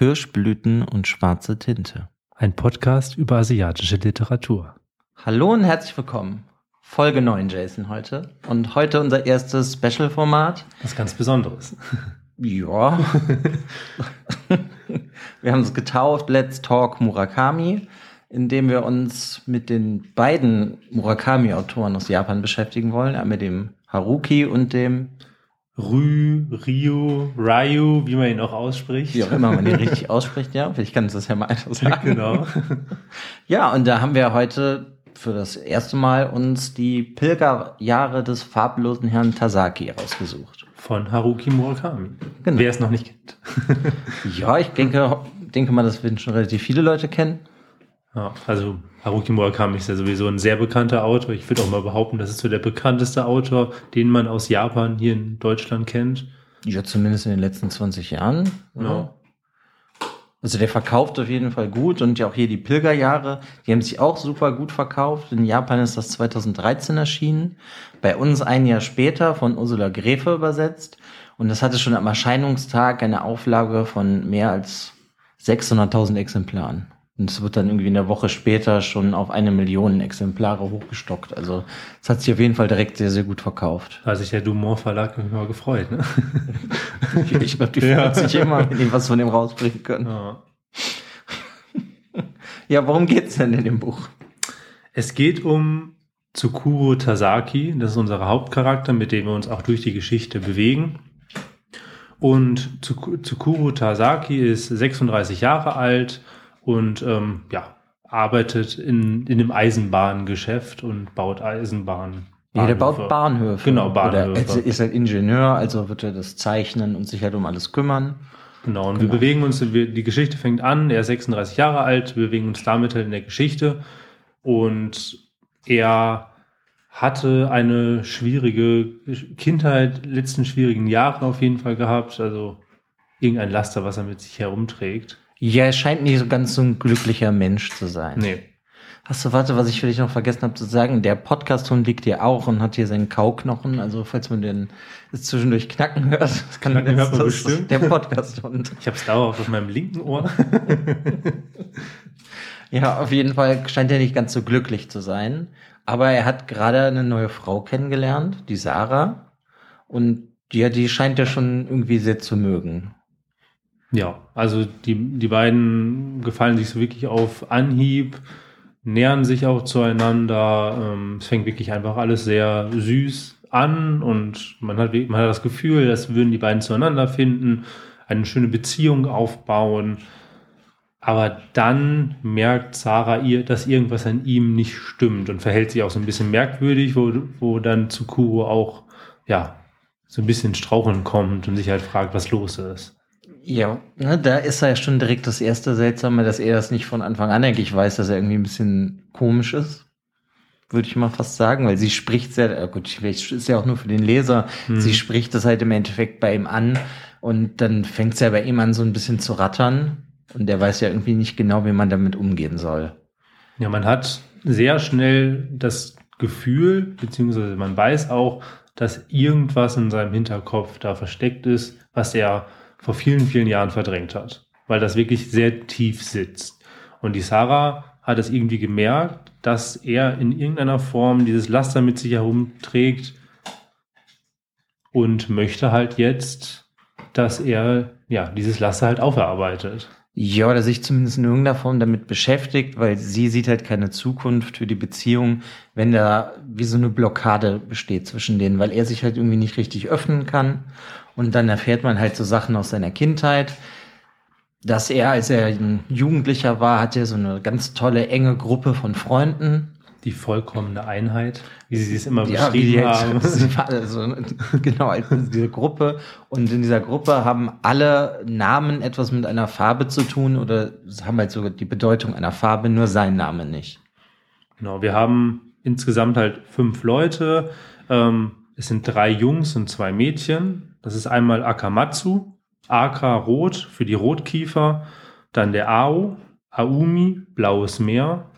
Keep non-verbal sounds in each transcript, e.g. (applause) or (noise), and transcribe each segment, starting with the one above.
Kirschblüten und schwarze Tinte. Ein Podcast über asiatische Literatur. Hallo und herzlich willkommen. Folge 9, Jason, heute. Und heute unser erstes Special-Format. Was ganz Besonderes. Ja. (laughs) wir haben es getauft Let's Talk Murakami, indem wir uns mit den beiden Murakami-Autoren aus Japan beschäftigen wollen. Einmal dem Haruki und dem Rü, Ryu, Ryu, wie man ihn auch ausspricht. Wie auch immer man ihn richtig ausspricht, ja. Vielleicht kann es das ja mal einfach sagen. Genau. (laughs) Ja, und da haben wir heute für das erste Mal uns die Pilgerjahre des farblosen Herrn Tasaki rausgesucht. Von Haruki Murakami. Genau. Wer es noch nicht kennt. (laughs) Ja, ich denke, denke mal, das werden schon relativ viele Leute kennen. Ja, also Haruki Murakami ist ja sowieso ein sehr bekannter Autor. Ich würde auch mal behaupten, das ist so der bekannteste Autor, den man aus Japan hier in Deutschland kennt. Ja, zumindest in den letzten 20 Jahren. Ja. Also der verkauft auf jeden Fall gut und ja auch hier die Pilgerjahre, die haben sich auch super gut verkauft. In Japan ist das 2013 erschienen, bei uns ein Jahr später von Ursula Gräfe übersetzt und das hatte schon am Erscheinungstag eine Auflage von mehr als 600.000 Exemplaren. Und es wird dann irgendwie eine Woche später schon auf eine Million Exemplare hochgestockt. Also es hat sich auf jeden Fall direkt sehr, sehr gut verkauft. Da hat sich der Dumont Verlag mich mal gefreut. Ne? (laughs) Ich glaube, die Ja. freut sich immer, wenn die was von dem rausbringen können. Ja. Ja, worum geht's denn in dem Buch? Es geht um Tsukuro Tasaki, das ist unser Hauptcharakter, mit dem wir uns auch durch die Geschichte bewegen. Und Tsuku- Tsukuro Tasaki ist 36 Jahre alt und ähm, ja, arbeitet in, in dem Eisenbahngeschäft und baut Eisenbahnen. Ja, der baut Bahnhöfe. Genau, Bahnhöfe. Oder er ist halt Ingenieur, also wird er das zeichnen und sich halt um alles kümmern. Genau, und Genau. wir bewegen uns, die Geschichte fängt an, er ist 36 Jahre alt, wir bewegen uns damit halt in der Geschichte und er hatte eine schwierige Kindheit, letzten schwierigen Jahre auf jeden Fall gehabt, also irgendein Laster, was er mit sich herumträgt. Ja, er scheint nicht so ganz so ein glücklicher Mensch zu sein. Nee. Hast du, warte, was ich vielleicht noch vergessen habe zu sagen, der Podcast-Hund liegt hier auch und hat hier seinen Kauknochen, also falls man den zwischendurch knacken hört, das kann Knacken hört man das bestimmt. der Podcast-Hund. Ich habe es dauerhaft auf meinem linken Ohr. (laughs) Ja, auf jeden Fall scheint er nicht ganz so glücklich zu sein. Aber er hat gerade eine neue Frau kennengelernt, die Sarah. Und ja, die scheint er schon irgendwie sehr zu mögen. Ja, also die, die beiden gefallen sich so wirklich auf Anhieb, nähern sich auch zueinander. Ähm, es fängt wirklich einfach alles sehr süß an und man hat, man hat das Gefühl, dass würden die beiden zueinander finden, eine schöne Beziehung aufbauen. Aber dann merkt Sarah ihr, dass irgendwas an ihm nicht stimmt und verhält sich auch so ein bisschen merkwürdig, wo, wo dann Tsukuro auch, ja, so ein bisschen straucheln kommt und sich halt fragt, was los ist. Ja, ne, da ist er ja schon direkt das erste Seltsame, dass er das nicht von Anfang an eigentlich weiß, dass er irgendwie ein bisschen komisch ist. Würde ich mal fast sagen, weil sie spricht sehr, äh gut, vielleicht ist ja auch nur für den Leser, Hm. sie spricht das halt im Endeffekt bei ihm an und dann fängt es ja bei ihm an so ein bisschen zu rattern und der weiß ja irgendwie nicht genau, wie man damit umgehen soll. Ja, man hat sehr schnell das Gefühl, beziehungsweise man weiß auch, dass irgendwas in seinem Hinterkopf da versteckt ist, was er vor vielen, vielen Jahren verdrängt hat, weil das wirklich sehr tief sitzt. Und die Sarah hat es irgendwie gemerkt, dass er in irgendeiner Form dieses Laster mit sich herumträgt und möchte halt jetzt, dass er ja dieses Laster halt auferarbeitet. Ja, oder sich zumindest in irgendeiner Form damit beschäftigt, weil sie sieht halt keine Zukunft für die Beziehung, wenn da wie so eine Blockade besteht zwischen denen, weil er sich halt irgendwie nicht richtig öffnen kann. Und dann erfährt man halt so Sachen aus seiner Kindheit, dass er, als er ein Jugendlicher war, hatte er so eine ganz tolle, enge Gruppe von Freunden. Die vollkommene Einheit, wie sie es immer Ja, beschrieben haben. (laughs) war also, genau, diese Gruppe. Und in dieser Gruppe haben alle Namen etwas mit einer Farbe zu tun oder haben halt sogar die Bedeutung einer Farbe, nur sein Name nicht. Genau, wir haben insgesamt halt fünf Leute. Ähm, es sind drei Jungs und zwei Mädchen. Das ist einmal Akamatsu, Aka Rot für die Rotkiefer, dann der Ao, Aumi, Blaues Meer,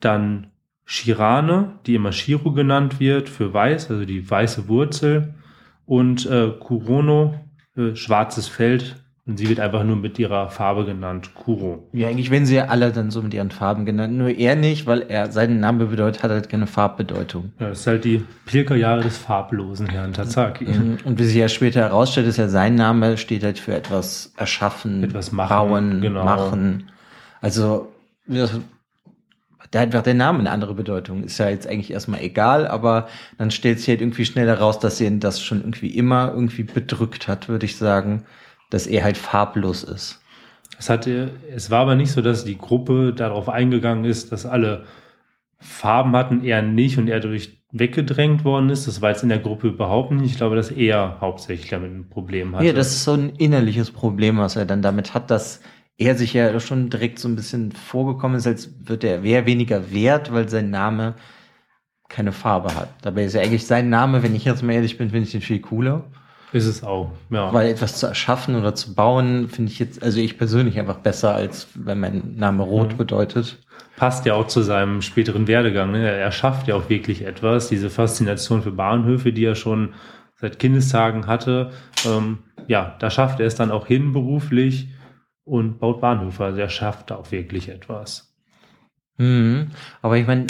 dann Shirane, die immer Shiro genannt wird, für weiß, also die weiße Wurzel, und äh, Kurono, äh, schwarzes Feld, Und sie wird einfach nur mit ihrer Farbe genannt, Kuro. Ja, eigentlich werden sie ja alle dann so mit ihren Farben genannt. Nur er nicht, weil er seinen Name bedeutet, hat halt keine Farbbedeutung. Ja, das ist halt die Pilgerjahre des farblosen Herrn Tazaki. Mhm. Und wie sich ja später herausstellt, ist ja sein Name steht halt für etwas erschaffen, Etwas machen, bauen, genau. machen. Also, hat einfach der Name eine andere Bedeutung. Ist ja jetzt eigentlich erstmal egal, aber dann stellt sich halt irgendwie schnell heraus, dass ihn das schon irgendwie immer irgendwie bedrückt hat, würde ich sagen, dass er halt farblos ist. Es, hatte, es war aber nicht so, dass die Gruppe darauf eingegangen ist, dass alle Farben hatten, er nicht und er dadurch weggedrängt worden ist. Das war jetzt in der Gruppe überhaupt nicht. Ich glaube, dass er hauptsächlich damit ein Problem hatte. Ja, das ist so ein innerliches Problem, was er dann damit hat, dass er sich ja schon direkt so ein bisschen vorgekommen ist, als wird er wäre weniger wert, weil sein Name keine Farbe hat. Dabei ist ja eigentlich sein Name, wenn ich jetzt mal ehrlich bin, finde ich den viel cooler. ist es auch. Ja. Weil etwas zu erschaffen oder zu bauen, finde ich jetzt, also ich persönlich einfach besser, als wenn mein Name Rot Mhm. bedeutet. passt ja auch zu seinem späteren Werdegang. Ne? Er schafft ja auch wirklich etwas. Diese Faszination für Bahnhöfe, die er schon seit Kindestagen hatte, ähm, ja, da schafft er es dann auch hin beruflich und baut Bahnhöfe. Also er schafft auch wirklich etwas. Mhm. Aber ich meine,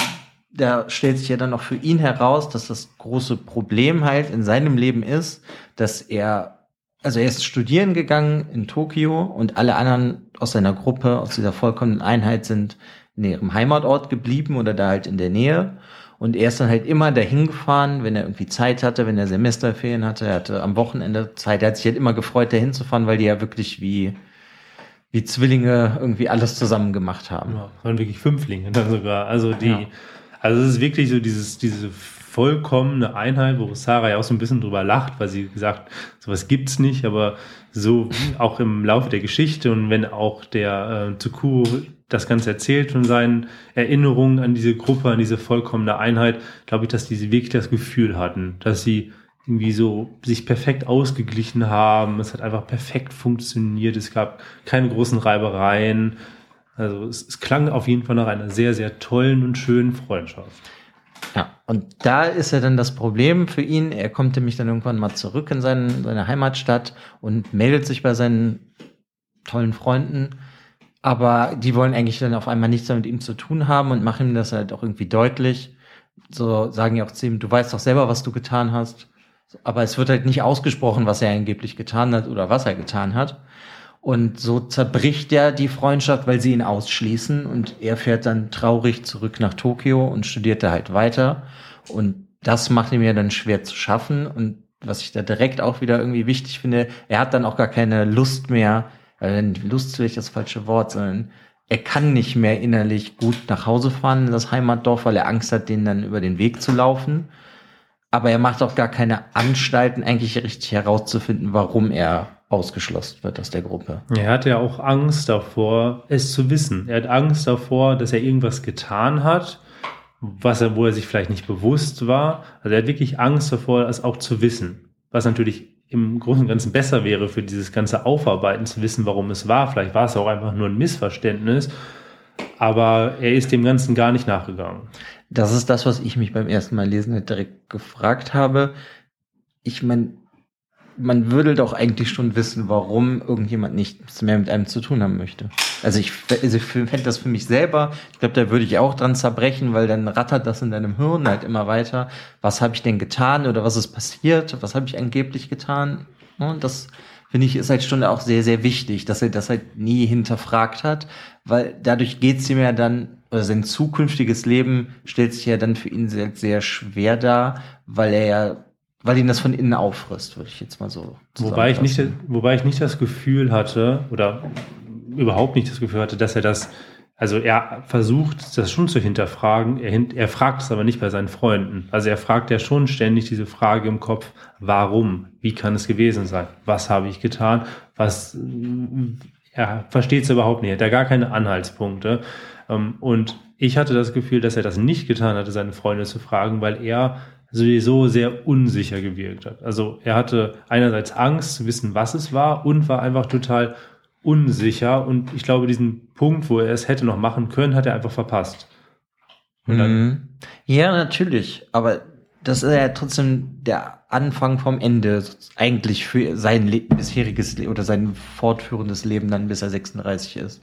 da stellt sich ja dann auch für ihn heraus, dass das große Problem halt in seinem Leben ist, dass er, also er ist studieren gegangen in Tokio und alle anderen aus seiner Gruppe, aus dieser vollkommenen Einheit sind in ihrem Heimatort geblieben oder da halt in der Nähe. Und er ist dann halt immer dahin gefahren, wenn er irgendwie Zeit hatte, wenn er Semesterferien hatte. Er hatte am Wochenende Zeit. Er hat sich halt immer gefreut, dahin zu fahren, weil die ja wirklich wie, wie Zwillinge irgendwie alles zusammen gemacht haben. Ja, waren wirklich Fünflinge dann sogar. Also die, Ja. also es ist wirklich so dieses, diese vollkommene Einheit, wo Sarah ja auch so ein bisschen drüber lacht, weil sie gesagt, sowas gibt's nicht, aber so auch im Laufe der Geschichte und wenn auch der äh, Tsukuro das Ganze erzählt von seinen Erinnerungen an diese Gruppe, an diese vollkommene Einheit, glaube ich, dass diese wirklich das Gefühl hatten, dass sie irgendwie so sich perfekt ausgeglichen haben. Es hat einfach perfekt funktioniert. Es gab keine großen Reibereien. Also es, es klang auf jeden Fall nach einer sehr, sehr tollen und schönen Freundschaft. Ja, und da ist ja dann das Problem für ihn. Er kommt nämlich dann irgendwann mal zurück in seinen, seine Heimatstadt und meldet sich bei seinen tollen Freunden. Aber die wollen eigentlich dann auf einmal nichts mehr mit ihm zu tun haben und machen ihm das halt auch irgendwie deutlich. So sagen ja auch zu ihm, du weißt doch selber, was du getan hast. Aber es wird halt nicht ausgesprochen, was er angeblich getan hat oder was er getan hat. Und so zerbricht ja die Freundschaft, weil sie ihn ausschließen und er fährt dann traurig zurück nach Tokio und studiert da halt weiter. Und das macht ihm ja dann schwer zu schaffen. Und was ich da direkt auch wieder irgendwie wichtig finde, er hat dann auch gar keine Lust mehr, äh, Lust vielleicht das falsche Wort, sondern er kann nicht mehr innerlich gut nach Hause fahren in das Heimatdorf, weil er Angst hat, denen dann über den Weg zu laufen. Aber er macht auch gar keine Anstalten, eigentlich richtig herauszufinden, warum er ausgeschlossen wird aus der Gruppe. Er hatte ja auch Angst davor, es zu wissen. Er hat Angst davor, dass er irgendwas getan hat, was er, wo er sich vielleicht nicht bewusst war. Also er hat wirklich Angst davor, es auch zu wissen. Was natürlich im Großen und Ganzen besser wäre für dieses ganze Aufarbeiten zu wissen, warum es war. Vielleicht war es auch einfach nur ein Missverständnis. Aber er ist dem Ganzen gar nicht nachgegangen. Das ist das, was ich mich beim ersten Mal lesen halt direkt gefragt habe. Ich meine, man würde doch eigentlich schon wissen, warum irgendjemand nichts mehr mit einem zu tun haben möchte. Also ich, also ich fände das für mich selber, ich glaube, da würde ich auch dran zerbrechen, weil dann rattert das in deinem Hirn halt immer weiter. Was habe ich denn getan oder was ist passiert? Was habe ich angeblich getan? Und das finde ich ist halt schon auch sehr, sehr wichtig, dass er das halt nie hinterfragt hat, weil dadurch geht es ihm ja dann, oder sein zukünftiges Leben stellt sich ja dann für ihn sehr, sehr schwer dar, weil er ja weil ihn das von innen auffrisst, würde ich jetzt mal so Wobei ich, nicht, wobei ich nicht das Gefühl hatte, oder überhaupt nicht das Gefühl hatte, dass er das, also er versucht, das schon zu hinterfragen, er, hin- er fragt es aber nicht bei seinen Freunden. Also er fragt ja schon ständig diese Frage im Kopf, warum? Wie kann es gewesen sein? Was habe ich getan? Was, er versteht es überhaupt nicht, er hat da gar keine Anhaltspunkte. Ähm, Und ich hatte das Gefühl, dass er das nicht getan hatte, seine Freunde zu fragen, weil er sowieso sehr unsicher gewirkt hat. Also er hatte einerseits Angst zu wissen, was es war und war einfach total unsicher. Und ich glaube, diesen Punkt, wo er es hätte noch machen können, hat er einfach verpasst. Mhm. Ja, natürlich. Aber das ist ja trotzdem der Anfang vom Ende eigentlich für sein Le bisheriges Le oder sein fortführendes Leben dann, bis er 36 ist.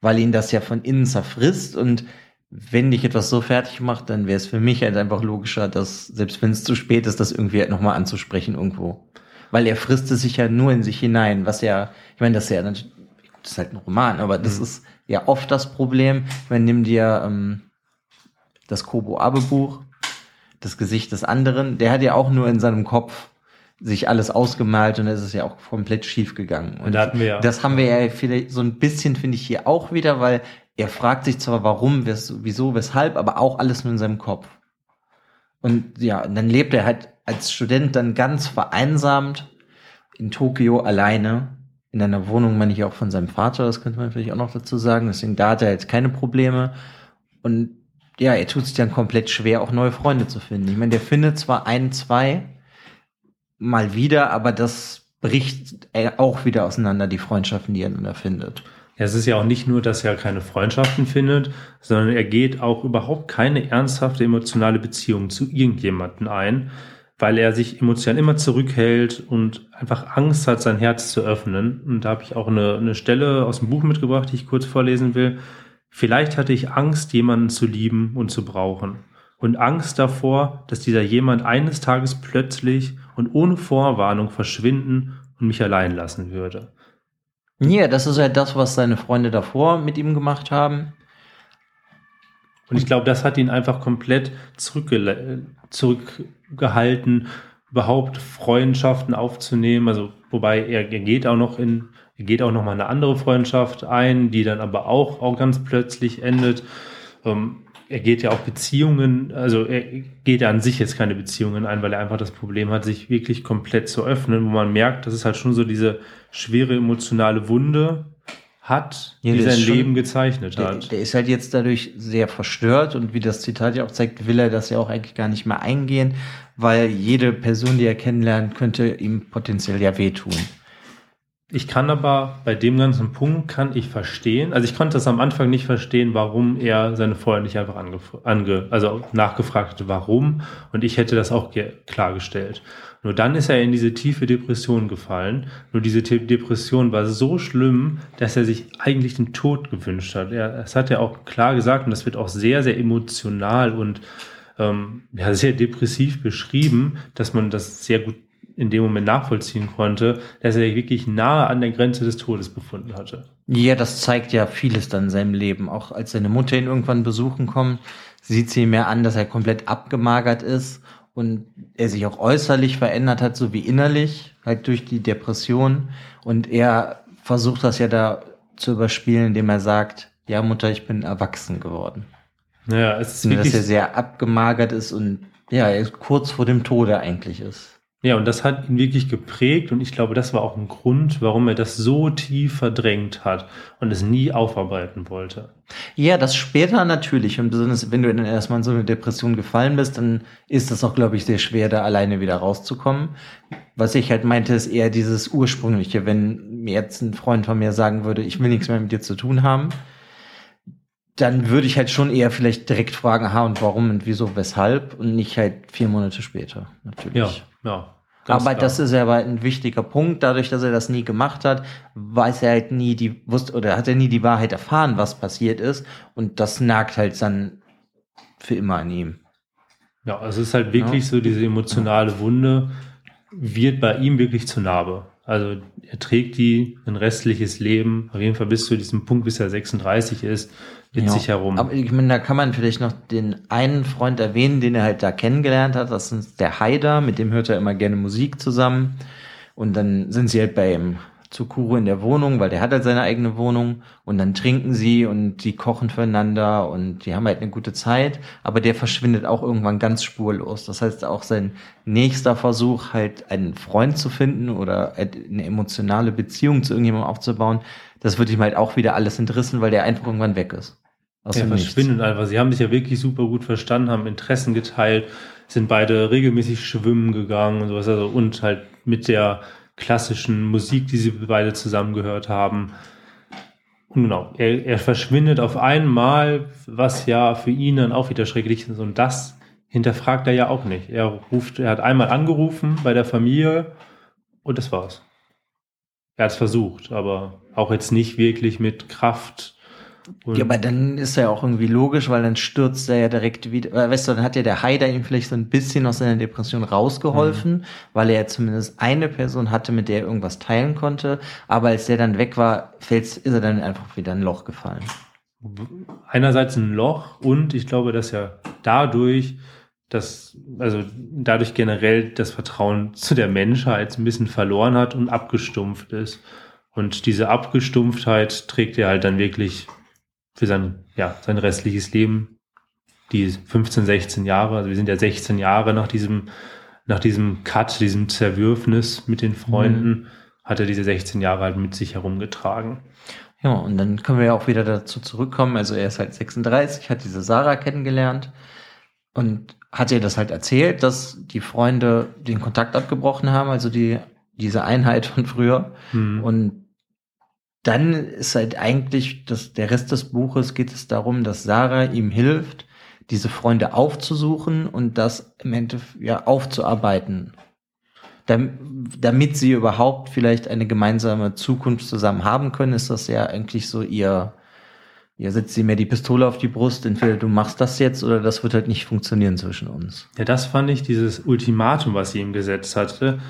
Weil ihn das ja von innen zerfrisst und wenn dich etwas so fertig macht, dann wäre es für mich halt einfach logischer, dass selbst wenn es zu spät ist, das irgendwie halt nochmal anzusprechen irgendwo. Weil er frisst es sich ja nur in sich hinein, was ja, ich meine, das ist ja, das ist halt ein Roman, aber das mhm. ist ja oft das Problem. Meine, nimm dir ähm, das Kobo Abe Buch, das Gesicht des anderen, der hat ja auch nur in seinem Kopf sich alles ausgemalt und es ist ja auch komplett schief gegangen. Und, da wir das haben wir ja vielleicht so ein bisschen, finde ich, hier auch wieder, weil er fragt sich zwar warum, wieso, weshalb, aber auch alles nur in seinem Kopf. Und ja, dann lebt er halt als Student dann ganz vereinsamt in Tokio alleine in einer Wohnung, meine ich auch von seinem Vater, das könnte man vielleicht auch noch dazu sagen. Deswegen da hat er jetzt keine Probleme. Und ja, er tut sich dann komplett schwer, auch neue Freunde zu finden. Ich meine, der findet zwar ein, zwei mal wieder, aber das bricht auch wieder auseinander, die Freundschaften, die er dann da findet. Es ist ja auch nicht nur, dass er keine Freundschaften findet, sondern er geht auch überhaupt keine ernsthafte emotionale Beziehung zu irgendjemanden ein, weil er sich emotional immer zurückhält und einfach Angst hat, sein Herz zu öffnen. Und da habe ich auch eine, eine Stelle aus dem Buch mitgebracht, die ich kurz vorlesen will. Vielleicht hatte ich Angst, jemanden zu lieben und zu brauchen. Und Angst davor, dass dieser jemand eines Tages plötzlich und ohne Vorwarnung verschwinden und mich allein lassen würde. Ja, das ist halt das, was seine Freunde davor mit ihm gemacht haben. Und ich glaube, das hat ihn einfach komplett zurückge zurückgehalten, überhaupt Freundschaften aufzunehmen. Also, wobei er, er geht auch noch in, er geht auch noch mal eine andere Freundschaft ein, die dann aber auch, auch ganz plötzlich endet. Ähm, er geht ja auch Beziehungen, also er geht ja an sich jetzt keine Beziehungen ein, weil er einfach das Problem hat, sich wirklich komplett zu öffnen, wo man merkt, das ist halt schon so diese schwere emotionale Wunde hat, ja, die sein schon, Leben gezeichnet der, hat. Der ist halt jetzt dadurch sehr verstört und wie das Zitat ja auch zeigt, will er das ja auch eigentlich gar nicht mehr eingehen, weil jede Person, die er kennenlernt, könnte ihm potenziell ja wehtun. Ich kann aber bei dem ganzen Punkt kann ich verstehen, also ich konnte das am Anfang nicht verstehen, warum er seine Freunde nicht einfach ange, ange also nachgefragt hatte, warum. Und ich hätte das auch klargestellt. Nur dann ist er in diese tiefe Depression gefallen. Nur diese Depression war so schlimm, dass er sich eigentlich den Tod gewünscht hat. Er, das hat er auch klar gesagt und das wird auch sehr, sehr emotional und ähm, ja, sehr depressiv beschrieben, dass man das sehr gut in dem Moment nachvollziehen konnte, dass er sich wirklich nahe an der Grenze des Todes befunden hatte. Ja, das zeigt ja vieles dann in seinem Leben. Auch als seine Mutter ihn irgendwann besuchen kommt, sieht sie ihm ja an, dass er komplett abgemagert ist und er sich auch äußerlich verändert hat, so wie innerlich, halt durch die Depression. Und er versucht das ja da zu überspielen, indem er sagt, ja Mutter, ich bin erwachsen geworden. Ja, es ist und wirklich, dass er sehr abgemagert ist und ja, er ist kurz vor dem Tode eigentlich ist. Ja, und das hat ihn wirklich geprägt und ich glaube, das war auch ein Grund, warum er das so tief verdrängt hat und es nie aufarbeiten wollte. Ja, das später natürlich und besonders wenn du dann erstmal in so eine Depression gefallen bist, dann ist das auch, glaube ich, sehr schwer, da alleine wieder rauszukommen. Was ich halt meinte, ist eher dieses ursprüngliche, wenn mir jetzt ein Freund von mir sagen würde, ich will nichts mehr mit dir zu tun haben, dann würde ich halt schon eher vielleicht direkt fragen, aha, und warum und wieso, weshalb und nicht halt vier Monate später, natürlich. Ja, ja. aber klar. das ist ja aber ein wichtiger Punkt. Dadurch, dass er das nie gemacht hat, weiß er halt nie die, wusste, oder hat er nie die Wahrheit erfahren, was passiert ist. Und das nagt halt dann für immer an ihm. Ja, also es ist halt wirklich ja. so, diese emotionale Wunde wird bei ihm wirklich zur Narbe. Also er trägt die ein restliches Leben, auf jeden Fall bis zu diesem Punkt, bis er 36 ist, mit ja. sich herum. Aber ich meine, da kann man vielleicht noch den einen Freund erwähnen, den er halt da kennengelernt hat. Das ist der Haider, mit dem hört er immer gerne Musik zusammen. Und dann sind sie halt bei ihm zu Kuro in der Wohnung, weil der hat halt seine eigene Wohnung und dann trinken sie und die kochen füreinander und die haben halt eine gute Zeit, aber der verschwindet auch irgendwann ganz spurlos. Das heißt, auch sein nächster Versuch, halt einen Freund zu finden oder eine emotionale Beziehung zu irgendjemandem aufzubauen, das wird ihm halt auch wieder alles entrissen, weil der einfach irgendwann weg ist. Aus ja, verschwindet einfach. Sie haben sich ja wirklich super gut verstanden, haben Interessen geteilt, sind beide regelmäßig schwimmen gegangen und sowas. Also, und halt mit der klassischen Musik, die sie beide zusammen gehört haben. Und genau, er, er verschwindet auf einmal, was ja für ihn dann auch wieder schrecklich ist. Und das hinterfragt er ja auch nicht. Er ruft, er hat einmal angerufen bei der Familie und das war's. Er hat es versucht, aber auch jetzt nicht wirklich mit Kraft. Ja, aber dann ist er ja auch irgendwie logisch, weil dann stürzt er ja direkt wieder. Weißt du, dann hat ja der Haider ihm vielleicht so ein bisschen aus seiner Depression rausgeholfen, mhm. weil er ja zumindest eine Person hatte, mit der er irgendwas teilen konnte. Aber als der dann weg war, fällt's, ist er dann einfach wieder in ein Loch gefallen. Einerseits ein Loch und ich glaube, dass er dadurch dass, also dadurch generell das Vertrauen zu der Menschheit ein bisschen verloren hat und abgestumpft ist. Und diese Abgestumpftheit trägt er halt dann wirklich für sein, ja, sein restliches Leben, die 15, 16 Jahre, also wir sind ja 16 Jahre nach diesem, nach diesem Cut, diesem Zerwürfnis mit den Freunden, mhm. hat er diese 16 Jahre halt mit sich herumgetragen. Ja, und dann können wir ja auch wieder dazu zurückkommen. Also er ist halt 36, hat diese Sarah kennengelernt und hat ihr das halt erzählt, dass die Freunde den Kontakt abgebrochen haben, also die, diese Einheit von früher. Mhm. Und dann ist halt eigentlich das, der Rest des Buches geht es darum, dass Sarah ihm hilft, diese Freunde aufzusuchen und das im Endeffekt ja aufzuarbeiten. Damit sie überhaupt vielleicht eine gemeinsame Zukunft zusammen haben können, ist das ja eigentlich so ihr, ja, setzt sie mir die Pistole auf die Brust, entweder du machst das jetzt oder das wird halt nicht funktionieren zwischen uns. Ja, das fand ich, dieses Ultimatum, was sie ihm gesetzt hatte,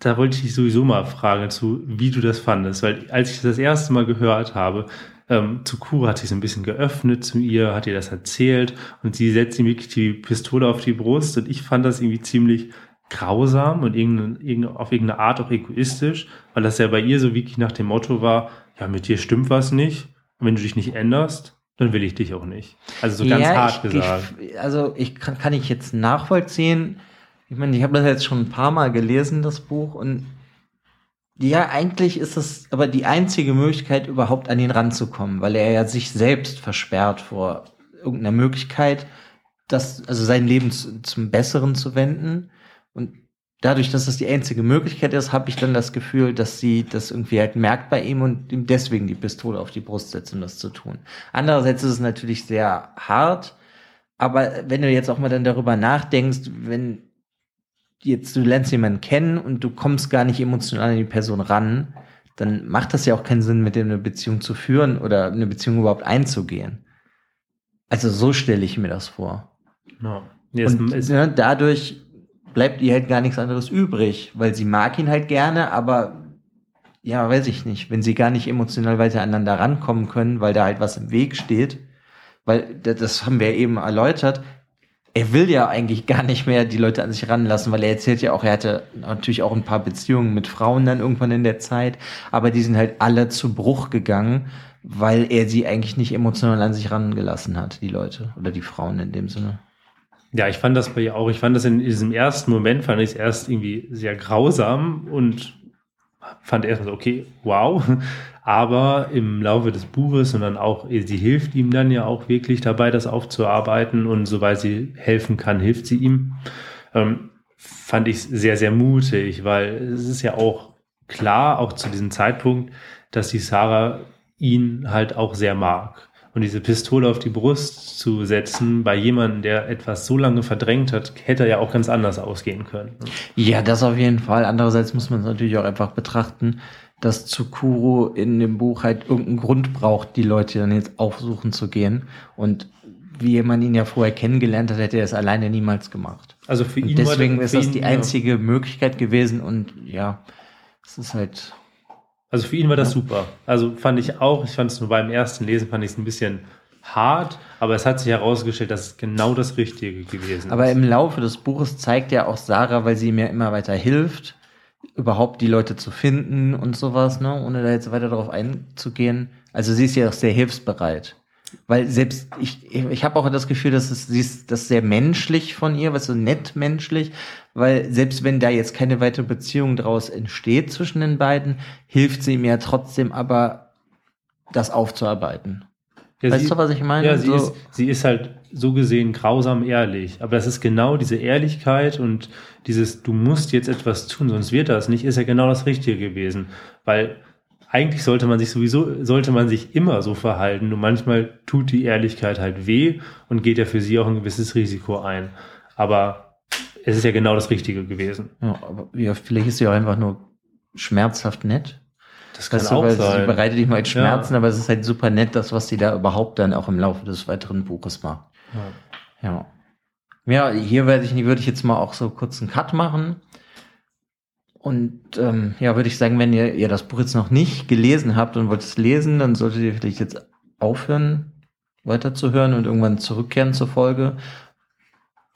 da wollte ich dich sowieso mal fragen zu, wie du das fandest, weil als ich das, das erste Mal gehört habe, ähm, Tsukuru hat sich so ein bisschen geöffnet zu ihr, hat ihr das erzählt und sie setzt ihm wirklich die Pistole auf die Brust und ich fand das irgendwie ziemlich grausam und irgendeine, auf irgendeine Art auch egoistisch, weil das ja bei ihr so wirklich nach dem Motto war, ja, mit dir stimmt was nicht und wenn du dich nicht änderst, dann will ich dich auch nicht. Also so ganz ja, hart ich, gesagt. Ich, also ich kann, kann ich jetzt nachvollziehen. Ich meine, ich habe das jetzt schon ein paar Mal gelesen, das Buch, und ja, eigentlich ist es aber die einzige Möglichkeit, überhaupt an ihn ranzukommen, weil er ja sich selbst versperrt vor irgendeiner Möglichkeit, das, also sein Leben zu, zum Besseren zu wenden. Und dadurch, dass das die einzige Möglichkeit ist, habe ich dann das Gefühl, dass sie das irgendwie halt merkt bei ihm und ihm deswegen die Pistole auf die Brust setzt, um das zu tun. Andererseits ist es natürlich sehr hart, aber wenn du jetzt auch mal dann darüber nachdenkst, wenn jetzt du lernst jemanden kennen und du kommst gar nicht emotional an die Person ran, dann macht das ja auch keinen Sinn, mit dem eine Beziehung zu führen oder eine Beziehung überhaupt einzugehen. Also so stelle ich mir das vor. No. und ne, dadurch bleibt ihr halt gar nichts anderes übrig, weil sie mag ihn halt gerne, aber ja, weiß ich nicht, wenn sie gar nicht emotional weiter aneinander rankommen können, weil da halt was im Weg steht, weil das haben wir eben erläutert, er will ja eigentlich gar nicht mehr die Leute an sich ranlassen, weil er erzählt ja auch, er hatte natürlich auch ein paar Beziehungen mit Frauen dann irgendwann in der Zeit, aber die sind halt alle zu Bruch gegangen, weil er sie eigentlich nicht emotional an sich rangelassen hat, die Leute oder die Frauen in dem Sinne. Ja, ich fand das bei ihr auch. Ich fand das in diesem ersten Moment, fand ich es erst irgendwie sehr grausam und fand erstmal so, okay, wow. Aber im Laufe des Buches und dann auch, sie hilft ihm dann ja auch wirklich dabei, das aufzuarbeiten und soweit sie helfen kann, hilft sie ihm. Ähm, fand ich sehr, sehr mutig, weil es ist ja auch klar, auch zu diesem Zeitpunkt, dass die Sarah ihn halt auch sehr mag. Und diese Pistole auf die Brust zu setzen bei jemandem, der etwas so lange verdrängt hat, hätte ja auch ganz anders ausgehen können. Ja, das auf jeden Fall. Andererseits muss man es natürlich auch einfach betrachten, dass Tsukuro in dem Buch halt irgendeinen Grund braucht, die Leute dann jetzt aufsuchen zu gehen. Und wie man ihn ja vorher kennengelernt hat, hätte er es alleine niemals gemacht. Also für ihn. Und deswegen ist das die einzige ja. Möglichkeit gewesen und ja, es ist halt also für ihn war das super. Also fand ich auch, ich fand es nur beim ersten Lesen, fand ich es ein bisschen hart, aber es hat sich herausgestellt, dass es genau das Richtige gewesen ist. Aber im Laufe des Buches zeigt ja auch Sarah, weil sie mir immer weiter hilft, überhaupt die Leute zu finden und sowas, ne, ohne da jetzt weiter darauf einzugehen. Also sie ist ja auch sehr hilfsbereit. Weil selbst ich, ich habe auch das Gefühl, dass es sie ist das sehr menschlich von ihr, was so nett menschlich, weil selbst wenn da jetzt keine weitere Beziehung draus entsteht zwischen den beiden, hilft sie mir trotzdem aber, das aufzuarbeiten. Ja, weißt sie, du, was ich meine? Ja, sie, so. ist, sie ist halt so gesehen grausam ehrlich. Aber das ist genau diese Ehrlichkeit und dieses, du musst jetzt etwas tun, sonst wird das nicht, ist ja genau das Richtige gewesen. Weil eigentlich sollte man sich sowieso, sollte man sich immer so verhalten. Nur manchmal tut die Ehrlichkeit halt weh und geht ja für sie auch ein gewisses Risiko ein. Aber es ist ja genau das Richtige gewesen. Ja, aber ja, vielleicht ist sie auch einfach nur schmerzhaft nett. Das kann Weißt du, auch sein. sie bereitet dich mal mit Ja. Schmerzen, aber es ist halt super nett, das, was sie da überhaupt dann auch im Laufe des weiteren Buches macht. Ja. Ja. Ja, hier werde ich, würde ich jetzt mal auch so kurz einen Cut machen. Und ähm, ja, würde ich sagen, wenn ihr, ihr das Buch jetzt noch nicht gelesen habt und wollt es lesen, dann solltet ihr vielleicht jetzt aufhören, weiterzuhören und irgendwann zurückkehren zur Folge.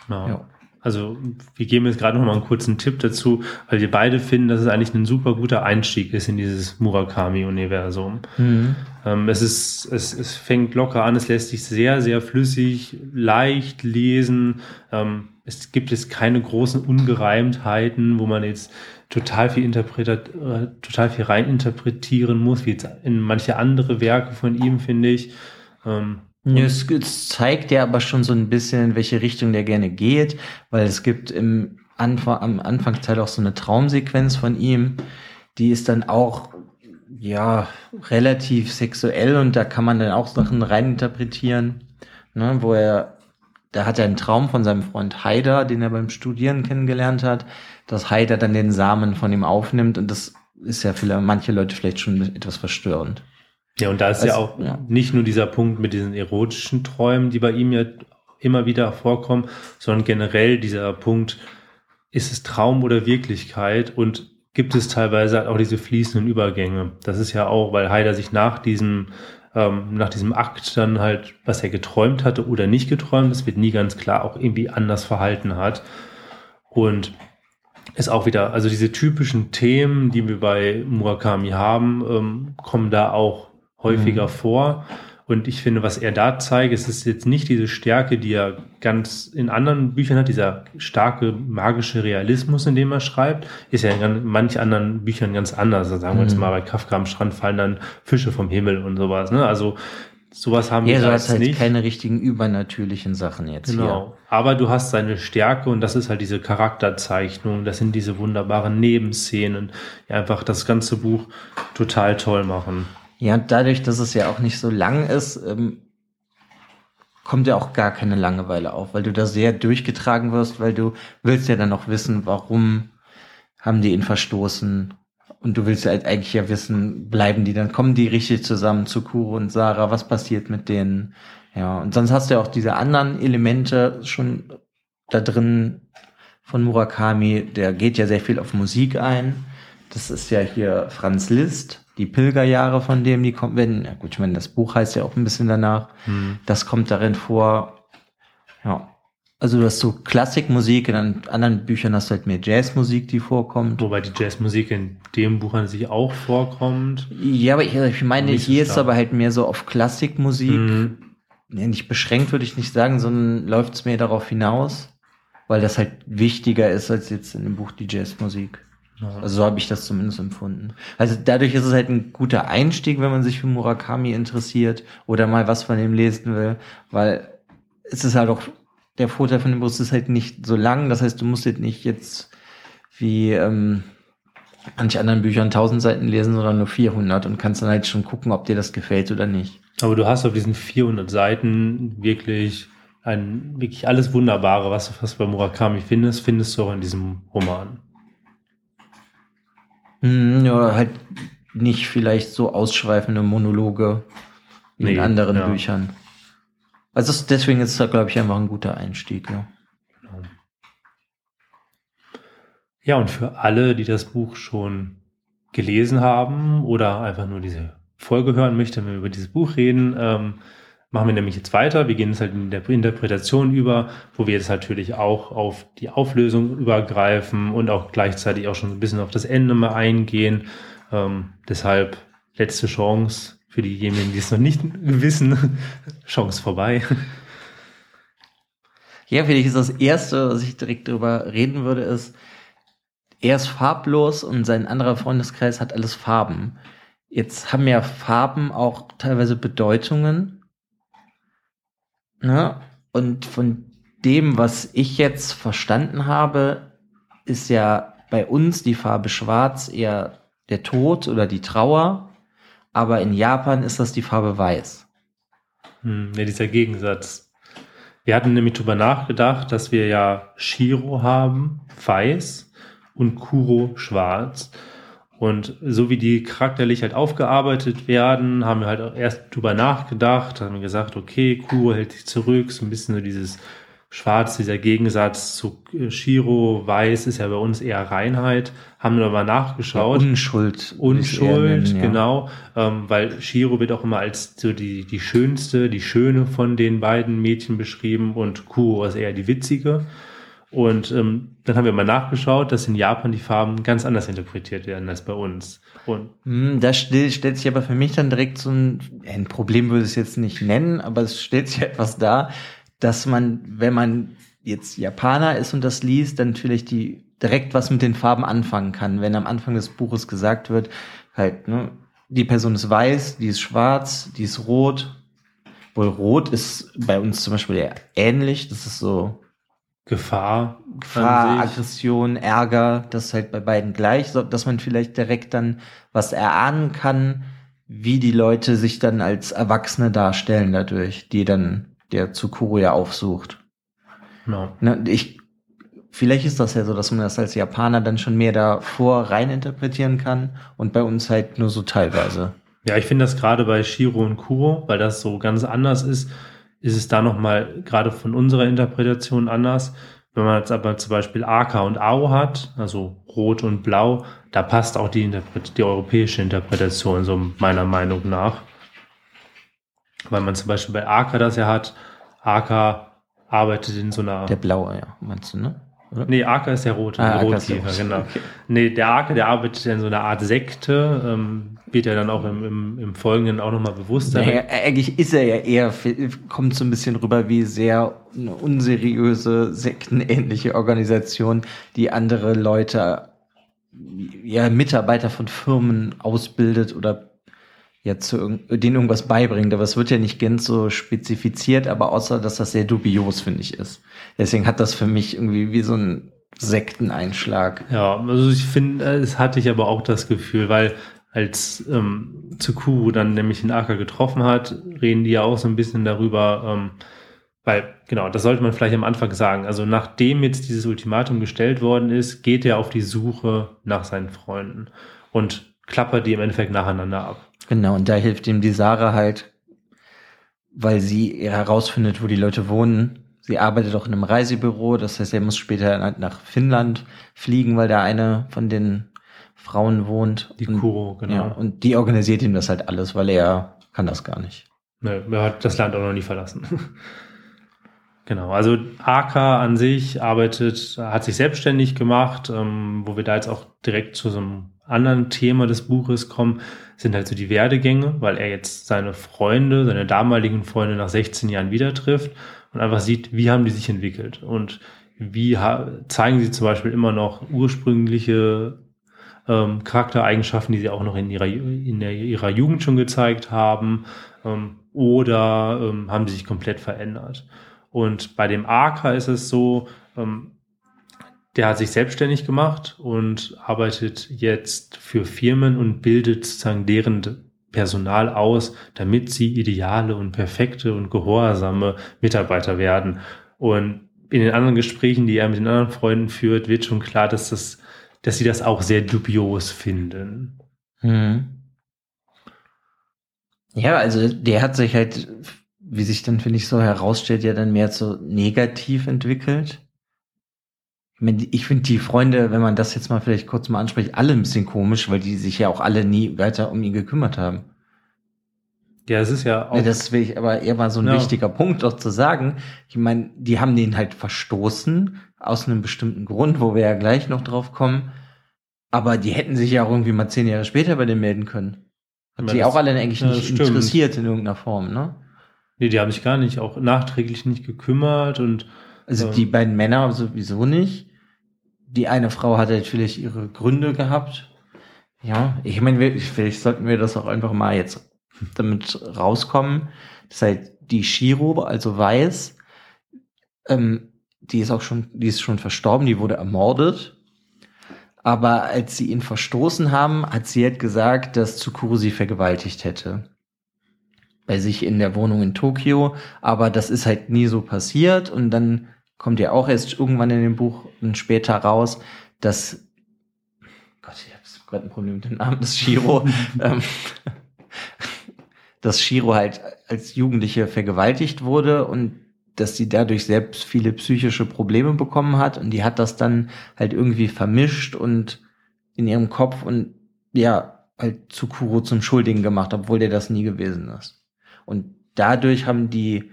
Ja. Ja. Also wir geben jetzt gerade noch mal einen kurzen Tipp dazu, weil wir beide finden, dass es eigentlich ein super guter Einstieg ist in dieses Murakami-Universum. Mhm. Ähm, es, ist, es, es fängt locker an, es lässt sich sehr, sehr flüssig, leicht lesen. Ähm, es gibt jetzt keine großen Ungereimtheiten, wo man jetzt total viel, interpretiert, äh, total viel reininterpretieren muss, wie jetzt in manche andere Werke von ihm, finde ich. Ähm, Ja, es, es zeigt ja aber schon so ein bisschen, in welche Richtung der gerne geht, weil es gibt im Anfang, am Anfangsteil auch so eine Traumsequenz von ihm, die ist dann auch, ja, relativ sexuell und da kann man dann auch Sachen reininterpretieren, ne, wo er, da hat er einen Traum von seinem Freund Haider, den er beim Studieren kennengelernt hat, dass Haider dann den Samen von ihm aufnimmt und das ist ja für manche Leute vielleicht schon etwas verstörend. Ja, und da ist ja Also, auch ja. nicht nur dieser Punkt mit diesen erotischen Träumen, die bei ihm ja immer wieder vorkommen, sondern generell dieser Punkt, ist es Traum oder Wirklichkeit und gibt es teilweise halt auch diese fließenden Übergänge. Das ist ja auch, weil Haider sich nach diesem, ähm, nach diesem Akt dann halt, was er geträumt hatte oder nicht geträumt, das wird nie ganz klar, auch irgendwie anders verhalten hat. Und ist auch wieder, also diese typischen Themen, die wir bei Murakami haben, ähm, kommen da auch häufiger Mhm. vor. Und ich finde, was er da zeigt, es ist jetzt nicht diese Stärke, die er ganz in anderen Büchern hat, dieser starke magische Realismus, in dem er schreibt, ist ja in manch anderen Büchern ganz anders. Also sagen wir jetzt Mhm. mal, bei Kafka am Strand fallen dann Fische vom Himmel und sowas. Ne? Also sowas haben Ja, wir jetzt halt nicht. keine richtigen übernatürlichen Sachen jetzt Genau. Aber du hast seine Stärke und das ist halt diese Charakterzeichnung, das sind diese wunderbaren Nebenszenen, die einfach das ganze Buch total toll machen. Ja, dadurch, dass es ja auch nicht so lang ist, ähm, kommt ja auch gar keine Langeweile auf, weil du da sehr durchgetragen wirst, weil du willst ja dann noch wissen, warum haben die ihn verstoßen. Und du willst ja halt eigentlich ja wissen, bleiben die, dann kommen die richtig zusammen zu Kuro und Sarah, was passiert mit denen? Ja, und sonst hast du ja auch diese anderen Elemente schon da drin von Murakami, der geht ja sehr viel auf Musik ein. Das ist ja hier Franz Liszt, die Pilgerjahre von dem, die kommen, wenn, ja gut, ich meine, das Buch heißt ja auch ein bisschen danach. Das kommt darin vor. Ja. Also du hast so Klassikmusik, in an- anderen Büchern hast du halt mehr Jazzmusik, die vorkommt. Wobei die Jazzmusik in dem Buch an sich auch vorkommt. Ja, aber ich, ich meine, so hier ist stark. aber halt mehr so auf Klassikmusik. Mhm. Ja, nicht beschränkt würde ich nicht sagen, sondern läuft es mehr darauf hinaus, weil das halt wichtiger ist als jetzt in dem Buch die Jazzmusik. Ja. Also so habe ich das zumindest empfunden. Also dadurch ist es halt ein guter Einstieg, wenn man sich für Murakami interessiert oder mal was von ihm lesen will, weil es ist halt auch, der Vorteil von dem Buch ist halt nicht so lang, das heißt, du musst jetzt nicht jetzt wie ähm, manche anderen Büchern 1000 Seiten lesen, sondern nur 400 und kannst dann halt schon gucken, ob dir das gefällt oder nicht. Aber du hast auf diesen 400 Seiten wirklich ein, wirklich alles Wunderbare, was du fast bei Murakami findest, findest du auch in diesem Roman. Hm, ja, halt nicht vielleicht so ausschweifende Monologe wie in Nee, anderen ja. Büchern. Also es- deswegen ist es, glaube ich, einfach ein guter Einstieg. Ja. Ja, und für alle, die das Buch schon gelesen haben oder einfach nur diese Folge hören möchten, wenn wir über dieses Buch reden, ähm, machen wir nämlich jetzt weiter. Wir gehen jetzt halt in der Interpretation über, wo wir jetzt natürlich auch auf die Auflösung übergreifen und auch gleichzeitig auch schon ein bisschen auf das Ende mal eingehen. Ähm, deshalb letzte Chance für diejenigen, die es noch nicht (laughs) wissen. Chance vorbei. ja, vielleicht ist das Erste, was ich direkt darüber reden würde, ist, er ist farblos und sein anderer Freundeskreis hat alles Farben. Jetzt haben ja Farben auch teilweise Bedeutungen. Ne? Und von dem, was ich jetzt verstanden habe, ist ja bei uns die Farbe schwarz eher der Tod oder die Trauer. Aber in Japan ist das die Farbe weiß. Hm, ja, dieser Gegensatz. Wir hatten nämlich drüber nachgedacht, dass wir ja Shiro haben, weiß, und Kuro, schwarz. Und so wie die charakterlich halt aufgearbeitet werden, haben wir halt auch erst drüber nachgedacht, haben gesagt, okay, Kuro hält sich zurück, so ein bisschen so dieses Schwarz, dieser Gegensatz zu Shiro, Weiß ist ja bei uns eher Reinheit. Haben wir mal nachgeschaut. Ja, Unschuld. Unschuld, nennen, ja. genau. Ähm, weil Shiro wird auch immer als so die, die schönste, die schöne von den beiden Mädchen beschrieben und Kuro ist eher die witzige. Und ähm, dann haben wir mal nachgeschaut, dass in Japan die Farben ganz anders interpretiert werden als bei uns. Und hm, da stellt, sich aber für mich dann direkt so ein, ein Problem würde ich es jetzt nicht nennen, aber es stellt sich (laughs) etwas dar, dass man, wenn man jetzt Japaner ist und das liest, dann natürlich die direkt was mit den Farben anfangen kann. Wenn am Anfang des Buches gesagt wird, halt, ne, die Person ist weiß, die ist schwarz, die ist rot. Wohl rot ist bei uns zum Beispiel eher ähnlich. Das ist so Gefahr, Gefahr, Aggression, Ärger. Das ist halt bei beiden gleich, dass man vielleicht direkt dann was erahnen kann, wie die Leute sich dann als Erwachsene darstellen dadurch, die dann der Tsukuro ja aufsucht. No. Ne, ich, vielleicht ist das ja so, dass man das als Japaner dann schon mehr davor rein interpretieren kann und bei uns halt nur so teilweise. Ja, ich finde das gerade bei Shiro und Kuro, weil das so ganz anders ist, ist es da nochmal gerade von unserer Interpretation anders. Wenn man jetzt aber zum Beispiel Aka und Ao hat, also Rot und Blau, da passt auch die, Interpret die europäische Interpretation so meiner Meinung nach weil man zum Beispiel bei Aka das ja hat. Aka arbeitet in so einer. Der blaue, ja, meinst du, ne? Oder? Nee, Aka ist der rote, ah, der Rotkäfer, genau. Okay. Nee, der Aka, der arbeitet in so einer Art Sekte, ähm, wird ja dann auch im, im, im Folgenden auch nochmal bewusst. Naja, eigentlich ist er ja eher, kommt so ein bisschen rüber wie sehr eine unseriöse, sektenähnliche Organisation, die andere Leute, ja, Mitarbeiter von Firmen ausbildet oder ja zu denen irgendwas beibringt, aber es wird ja nicht ganz so spezifiziert, aber außer, dass das sehr dubios, finde ich, ist. Deswegen hat das für mich irgendwie wie so ein Sekteneinschlag. Ja, also ich finde, es hatte ich aber auch das Gefühl, weil als ähm, Tsukuru dann nämlich den Acker getroffen hat, reden die ja auch so ein bisschen darüber, ähm, weil, genau, das sollte man vielleicht am Anfang sagen. Also nachdem jetzt dieses Ultimatum gestellt worden ist, geht er auf die Suche nach seinen Freunden und klappert die im Endeffekt nacheinander ab. Genau, und da hilft ihm die Sarah halt, weil sie herausfindet, wo die Leute wohnen. Sie arbeitet auch in einem Reisebüro, das heißt, er muss später nach Finnland fliegen, weil da eine von den Frauen wohnt. Die Kuro, genau. Ja, und die organisiert ihm das halt alles, weil er kann das gar nicht. Ne, er hat das Land auch noch nie verlassen. Genau, also AK an sich arbeitet, hat sich selbstständig gemacht, ähm, wo wir da jetzt auch direkt zu so einem anderen Thema des Buches kommen, sind halt so die Werdegänge, weil er jetzt seine Freunde, seine damaligen Freunde nach 16 Jahren wieder trifft und einfach sieht, wie haben die sich entwickelt und wie zeigen sie zum Beispiel immer noch ursprüngliche ähm, Charaktereigenschaften, die sie auch noch in ihrer, in der, ihrer Jugend schon gezeigt haben ähm, oder ähm, haben sie sich komplett verändert. Und bei dem AK ist es so, ähm, der hat sich selbstständig gemacht und arbeitet jetzt für Firmen und bildet sozusagen deren Personal aus, damit sie ideale und perfekte und gehorsame Mitarbeiter werden. Und in den anderen Gesprächen, die er mit den anderen Freunden führt, wird schon klar, dass das, dass sie das auch sehr dubios finden. Hm. Ja, also der hat sich halt, wie sich dann, finde ich, so herausstellt, ja dann mehr so negativ entwickelt ich finde die Freunde, wenn man das jetzt mal vielleicht kurz mal anspricht, alle ein bisschen komisch, weil die sich ja auch alle nie weiter um ihn gekümmert haben. Ja, es ist ja auch. Ja, das will ich aber eher mal so ein ja. wichtiger Punkt auch zu sagen. Ich meine, die haben den halt verstoßen aus einem bestimmten Grund, wo wir ja gleich noch drauf kommen. Aber die hätten sich ja auch irgendwie mal zehn Jahre später bei dem melden können. Hat die auch alle eigentlich ja, nicht interessiert in irgendeiner Form, ne? Nee, die haben sich gar nicht auch nachträglich nicht gekümmert und. Also ähm, die beiden Männer sowieso nicht die eine Frau hatte natürlich ihre Gründe gehabt. Ja, ich meine, vielleicht sollten wir das auch einfach mal jetzt damit rauskommen. Das ist halt die Shiro, also weiß, ähm, die ist auch schon, die ist schon verstorben, die wurde ermordet. Aber als sie ihn verstoßen haben, hat sie halt gesagt, dass Tsukuru sie vergewaltigt hätte. Bei sich in der Wohnung in Tokio, aber das ist halt nie so passiert. Und dann kommt ja auch erst irgendwann in dem Buch und später raus, dass Gott, ich habe gerade ein Problem mit dem Namen des Shiro, (laughs) ähm, dass Shiro halt als Jugendliche vergewaltigt wurde und dass sie dadurch selbst viele psychische Probleme bekommen hat. Und die hat das dann halt irgendwie vermischt und in ihrem Kopf und ja, halt Tsukuro zum Schuldigen gemacht, obwohl der das nie gewesen ist. Und dadurch haben die,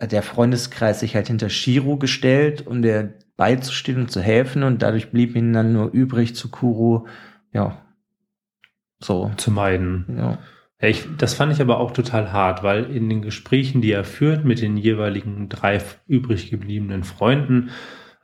der Freundeskreis sich halt hinter Shiro gestellt, um der beizustehen und zu helfen und dadurch blieb ihnen dann nur übrig, Tsukuro, ja, so. Zu meiden. Ja. Ja, ich, das fand ich aber auch total hart, weil in den Gesprächen, die er führt mit den jeweiligen drei übrig gebliebenen Freunden,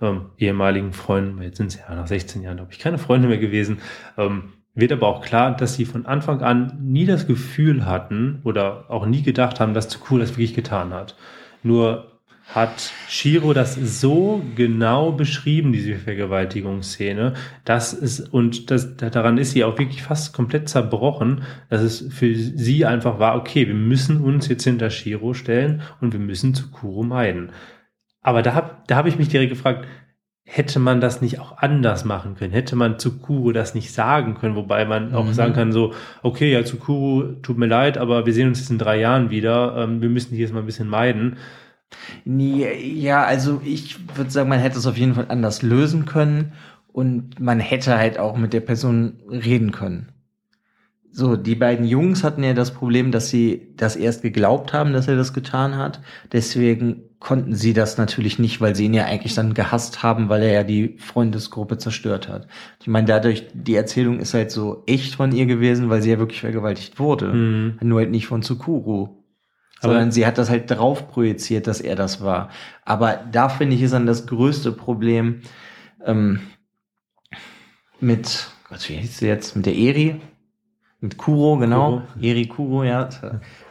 ähm, ehemaligen Freunden, jetzt sind es ja nach 16 Jahren, glaube ich, keine Freunde mehr gewesen, ähm, wird aber auch klar, dass sie von Anfang an nie das Gefühl hatten oder auch nie gedacht haben, dass Tsukuro das wirklich getan hat. Nur hat Shiro das so genau beschrieben, diese Vergewaltigungsszene, dass es, und das, daran ist sie auch wirklich fast komplett zerbrochen, dass es für sie einfach war, okay, wir müssen uns jetzt hinter Shiro stellen und wir müssen Tsukuro meiden. Aber da habe da hab ich mich direkt gefragt, hätte man das nicht auch anders machen können? Hätte man Tsukuro das nicht sagen können? Wobei man auch mhm. sagen kann, so, okay, ja, Tsukuro, tut mir leid, aber wir sehen uns jetzt in drei Jahren wieder. Ähm, wir müssen dich jetzt mal ein bisschen meiden. Ja, also ich würde sagen, man hätte es auf jeden Fall anders lösen können und man hätte halt auch mit der Person reden können. So, die beiden Jungs hatten ja das Problem, dass sie das erst geglaubt haben, dass er das getan hat. Deswegen konnten sie das natürlich nicht, weil sie ihn ja eigentlich dann gehasst haben, weil er ja die Freundesgruppe zerstört hat. Ich meine, dadurch, die Erzählung ist halt so echt von ihr gewesen, weil sie ja wirklich vergewaltigt wurde. Mhm. Nur halt nicht von Tsukuru sondern Aber sie hat das halt drauf projiziert, dass er das war. Aber da finde ich ist dann das größte Problem ähm, mit, Gott, wie hieß sie jetzt, mit der Eri, mit Kuro, genau, Kuro. Eri Kuro, ja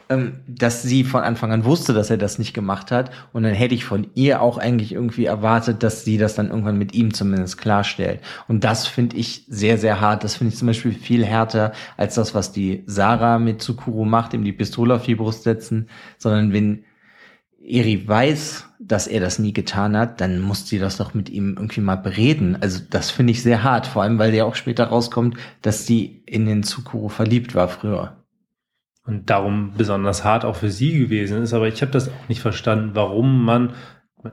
ähm, dass sie von Anfang an wusste, dass er das nicht gemacht hat. Und dann hätte ich von ihr auch eigentlich irgendwie erwartet, dass sie das dann irgendwann mit ihm zumindest klarstellt. Und das finde ich sehr, sehr hart. Das finde ich zum Beispiel viel härter als das, was die Sarah mit Tsukuru macht, ihm die Pistole auf die Brust setzen, sondern wenn Eri weiß, dass er das nie getan hat, dann muss sie das doch mit ihm irgendwie mal bereden. Also das finde ich sehr hart, vor allem weil ja auch später rauskommt, dass sie in den Tsukuru verliebt war früher und darum besonders hart auch für sie gewesen ist. Aber ich habe das auch nicht verstanden, warum man,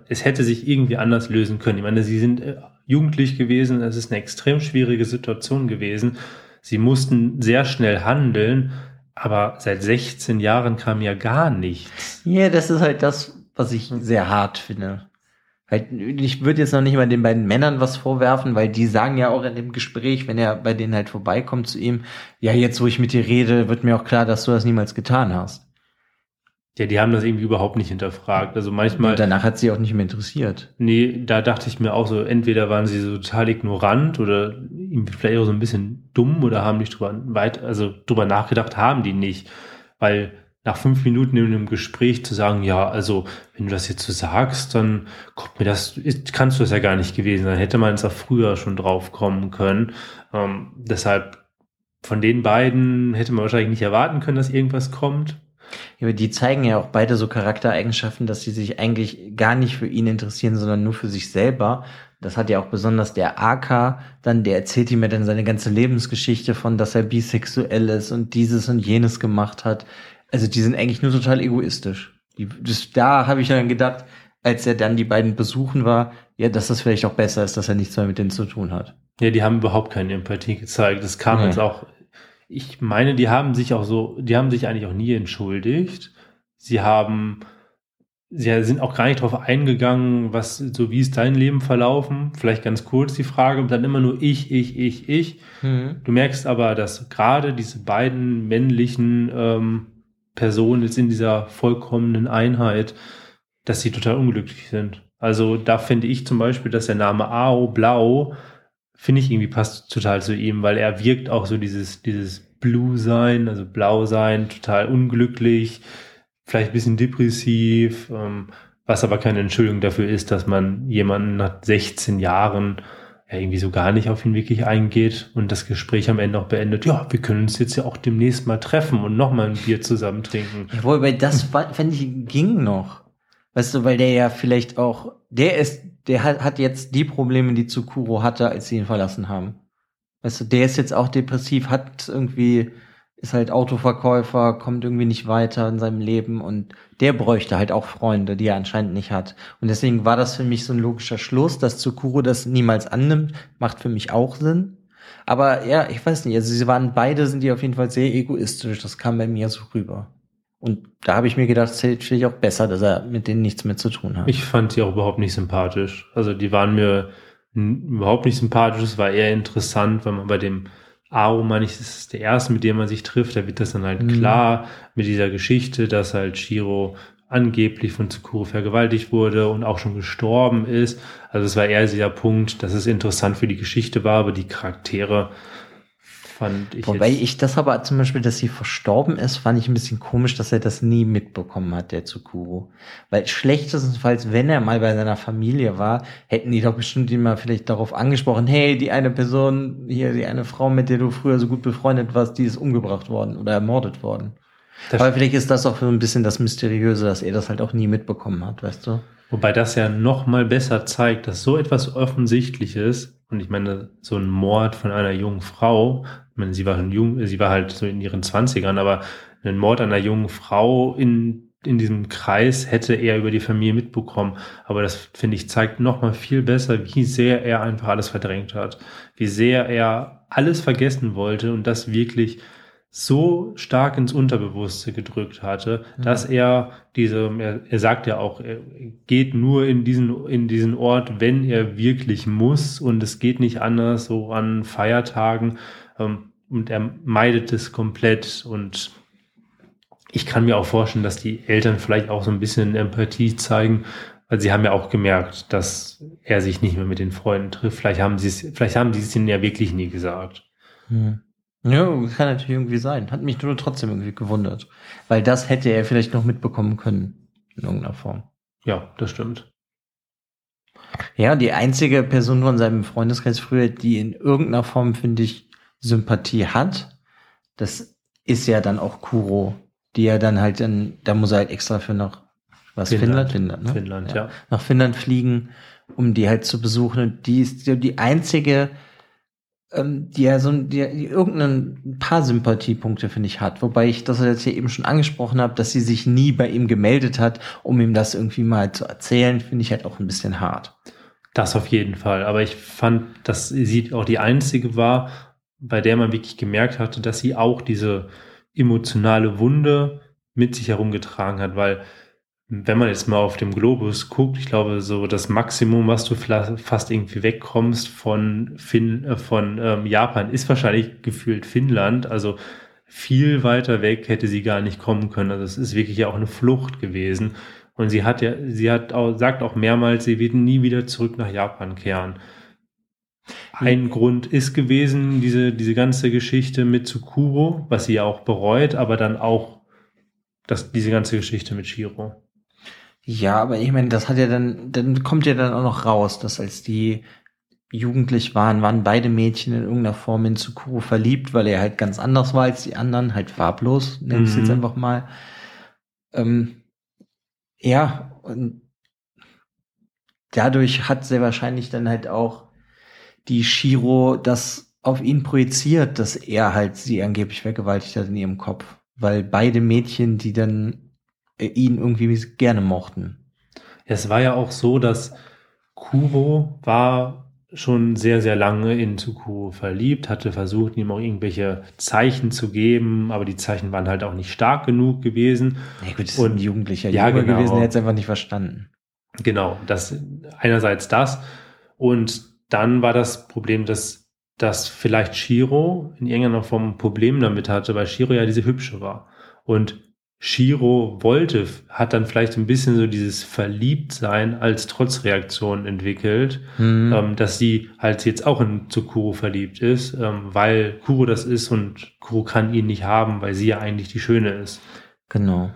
es hätte sich irgendwie anders lösen können. Ich meine, sie sind äh, jugendlich gewesen, es ist eine extrem schwierige Situation gewesen. Sie mussten sehr schnell handeln, aber seit 16 Jahren kam ja gar nichts. Ja, das ist halt das, was ich sehr hart finde. Ich würde jetzt noch nicht mal den beiden Männern was vorwerfen, weil die sagen ja auch in dem Gespräch, wenn er bei denen halt vorbeikommt zu ihm, ja, jetzt wo ich mit dir rede, wird mir auch klar, dass du das niemals getan hast. Ja, die haben das irgendwie überhaupt nicht hinterfragt. Also manchmal. Und danach hat sie auch nicht mehr interessiert. Nee, da dachte ich mir auch so, entweder waren sie so total ignorant oder irgendwie vielleicht auch so ein bisschen dumm oder haben nicht drüber weit, also drüber nachgedacht, haben die nicht. Weil nach fünf Minuten in einem Gespräch zu sagen, ja, also wenn du das jetzt so sagst, dann kommt mir das, kannst du es ja gar nicht gewesen sein. Hätte man es auch früher schon drauf kommen können. Ähm, deshalb von den beiden hätte man wahrscheinlich nicht erwarten können, dass irgendwas kommt. Ja, aber die zeigen ja auch beide so Charaktereigenschaften, dass sie sich eigentlich gar nicht für ihn interessieren, sondern nur für sich selber. Das hat ja auch besonders der AK, dann, der erzählt ihm ja dann seine ganze Lebensgeschichte von, dass er bisexuell ist und dieses und jenes gemacht hat. Also die sind eigentlich nur total egoistisch. Die, das, da habe ich dann gedacht, als er dann die beiden besuchen war, ja, dass das vielleicht auch besser ist, dass er nichts mehr mit denen zu tun hat. Ja, die haben überhaupt keine Empathie gezeigt. Das kam nee. jetzt auch. Ich meine, die haben sich auch so, die haben sich eigentlich auch nie entschuldigt. Sie haben, sie sind auch gar nicht darauf eingegangen, was, so wie ist dein Leben verlaufen. Vielleicht ganz kurz die Frage, und dann immer nur ich, ich, ich, ich. Mhm. Du merkst aber, dass gerade diese beiden männlichen ähm, Person jetzt in dieser vollkommenen Einheit, dass sie total unglücklich sind. Also da finde ich zum Beispiel, dass der Name Ao Blau, finde ich irgendwie passt total zu ihm, weil er wirkt auch so dieses, dieses Blue sein, also Blau sein, total unglücklich, vielleicht ein bisschen depressiv, ähm, was aber keine Entschuldigung dafür ist, dass man jemanden nach 16 Jahren ja irgendwie so gar nicht auf ihn wirklich eingeht und das Gespräch am Ende auch beendet. Ja, wir können uns jetzt ja auch demnächst mal treffen und nochmal ein Bier zusammen trinken. Ja, wobei das fände ich ging noch. Weißt du, weil der ja vielleicht auch, der ist, der hat, hat jetzt die Probleme, die Tsukuro hatte, als sie ihn verlassen haben. Weißt du, der ist jetzt auch depressiv, hat irgendwie, ist halt Autoverkäufer, kommt irgendwie nicht weiter in seinem Leben und der bräuchte halt auch Freunde, die er anscheinend nicht hat. Und deswegen war das für mich so ein logischer Schluss, dass Tsukuro das niemals annimmt, macht für mich auch Sinn. Aber ja, ich weiß nicht, also sie waren beide, sind die auf jeden Fall sehr egoistisch, das kam bei mir so rüber. Und da habe ich mir gedacht, es ist vielleicht auch besser, dass er mit denen nichts mehr zu tun hat. Ich fand sie auch überhaupt nicht sympathisch. Also die waren mir überhaupt nicht sympathisch. Es war eher interessant, weil man bei dem Ao, meine ich, das ist der erste, mit dem man sich trifft. Da wird das dann halt mhm. klar mit dieser Geschichte, dass halt Shiro angeblich von Tsukuro vergewaltigt wurde und auch schon gestorben ist. Also es war eher dieser Punkt, dass es interessant für die Geschichte war, aber die Charaktere fand ich. Wobei ich das aber zum Beispiel, dass sie verstorben ist, fand ich ein bisschen komisch, dass er das nie mitbekommen hat, der Tsukuro. Weil schlechtestenfalls, wenn er mal bei seiner Familie war, hätten die doch bestimmt immer vielleicht darauf angesprochen, hey, die eine Person, hier, die eine Frau, mit der du früher so gut befreundet warst, die ist umgebracht worden oder ermordet worden. Das aber vielleicht ist das auch so ein bisschen das Mysteriöse, dass er das halt auch nie mitbekommen hat, weißt du? Wobei das ja noch mal besser zeigt, dass so etwas Offensichtliches und ich meine, so ein Mord von einer jungen Frau ich meine, sie war jung, sie war halt so in ihren Zwanzigern, aber ein Mord einer jungen Frau in, in diesem Kreis hätte er über die Familie mitbekommen. Aber das, finde ich, zeigt nochmal viel besser, wie sehr er einfach alles verdrängt hat. Wie sehr er alles vergessen wollte und das wirklich so stark ins Unterbewusste gedrückt hatte, mhm. dass er diese, er, er, sagt ja auch, er geht nur in diesen, in diesen Ort, wenn er wirklich muss und es geht nicht anders, so an Feiertagen ähm, und er meidet es komplett und ich kann mir auch vorstellen, dass die Eltern vielleicht auch so ein bisschen Empathie zeigen, weil sie haben ja auch gemerkt, dass er sich nicht mehr mit den Freunden trifft. Vielleicht haben sie es, vielleicht haben sie es ihnen ja wirklich nie gesagt. Hm. Ja, kann natürlich irgendwie sein. Hat mich nur trotzdem irgendwie gewundert. Weil das hätte er vielleicht noch mitbekommen können. In irgendeiner Form. Ja, das stimmt. Ja, die einzige Person von seinem Freundeskreis früher, die in irgendeiner Form, finde ich, Sympathie hat, das ist ja dann auch Kuro, die ja dann halt dann, da muss er halt extra für nach was Finnland, Finnland, ne? Finnland, ja. ja. Nach Finnland fliegen, um die halt zu besuchen. Und die ist die einzige, ähm, die ja so die, die irgendein paar Sympathiepunkte, finde ich, hat. Wobei ich das jetzt hier eben schon angesprochen habe, dass sie sich nie bei ihm gemeldet hat, um ihm das irgendwie mal zu erzählen, finde ich halt auch ein bisschen hart. Das auf jeden Fall. Aber ich fand, dass sie auch die einzige war, bei der man wirklich gemerkt hatte, dass sie auch diese emotionale Wunde mit sich herumgetragen hat, weil wenn man jetzt mal auf dem Globus guckt, ich glaube, so das Maximum, was du fast irgendwie wegkommst von, fin äh, von ähm, Japan, ist wahrscheinlich gefühlt Finnland. Also viel weiter weg hätte sie gar nicht kommen können. Also es ist wirklich ja auch eine Flucht gewesen. Und sie hat ja, sie hat auch, sagt auch mehrmals, sie wird nie wieder zurück nach Japan kehren. Ein Grund ist gewesen, diese, diese ganze Geschichte mit Tsukuro, was sie ja auch bereut, aber dann auch das, diese ganze Geschichte mit Shiro. Ja, aber ich meine, das hat ja dann, dann kommt ja dann auch noch raus, dass als die jugendlich waren, waren beide Mädchen in irgendeiner Form in Tsukuro verliebt, weil er halt ganz anders war als die anderen, halt farblos, nenne ich es jetzt mhm. einfach mal. Ähm, ja, und dadurch hat sie wahrscheinlich dann halt auch die Shiro das auf ihn projiziert, dass er halt sie angeblich vergewaltigt hat in ihrem Kopf. Weil beide Mädchen, die dann äh, ihn irgendwie gerne mochten. Es war ja auch so, dass Kuro war schon sehr, sehr lange in Tsukuro verliebt, hatte versucht, ihm auch irgendwelche Zeichen zu geben, aber die Zeichen waren halt auch nicht stark genug gewesen. Ja gut, das und, ist ein jugendlicher ja, Junge genau. gewesen, der hätte es einfach nicht verstanden. Genau, das einerseits das und dann war das Problem, dass, dass vielleicht Shiro in irgendeiner Form ein Problem damit hatte, weil Shiro ja diese hübsche war. Und Shiro wollte, hat dann vielleicht ein bisschen so dieses Verliebtsein als Trotzreaktion entwickelt, mhm. ähm, dass sie halt jetzt auch in zu Kuro verliebt ist, ähm, weil Kuro das ist und Kuro kann ihn nicht haben, weil sie ja eigentlich die Schöne ist. Genau.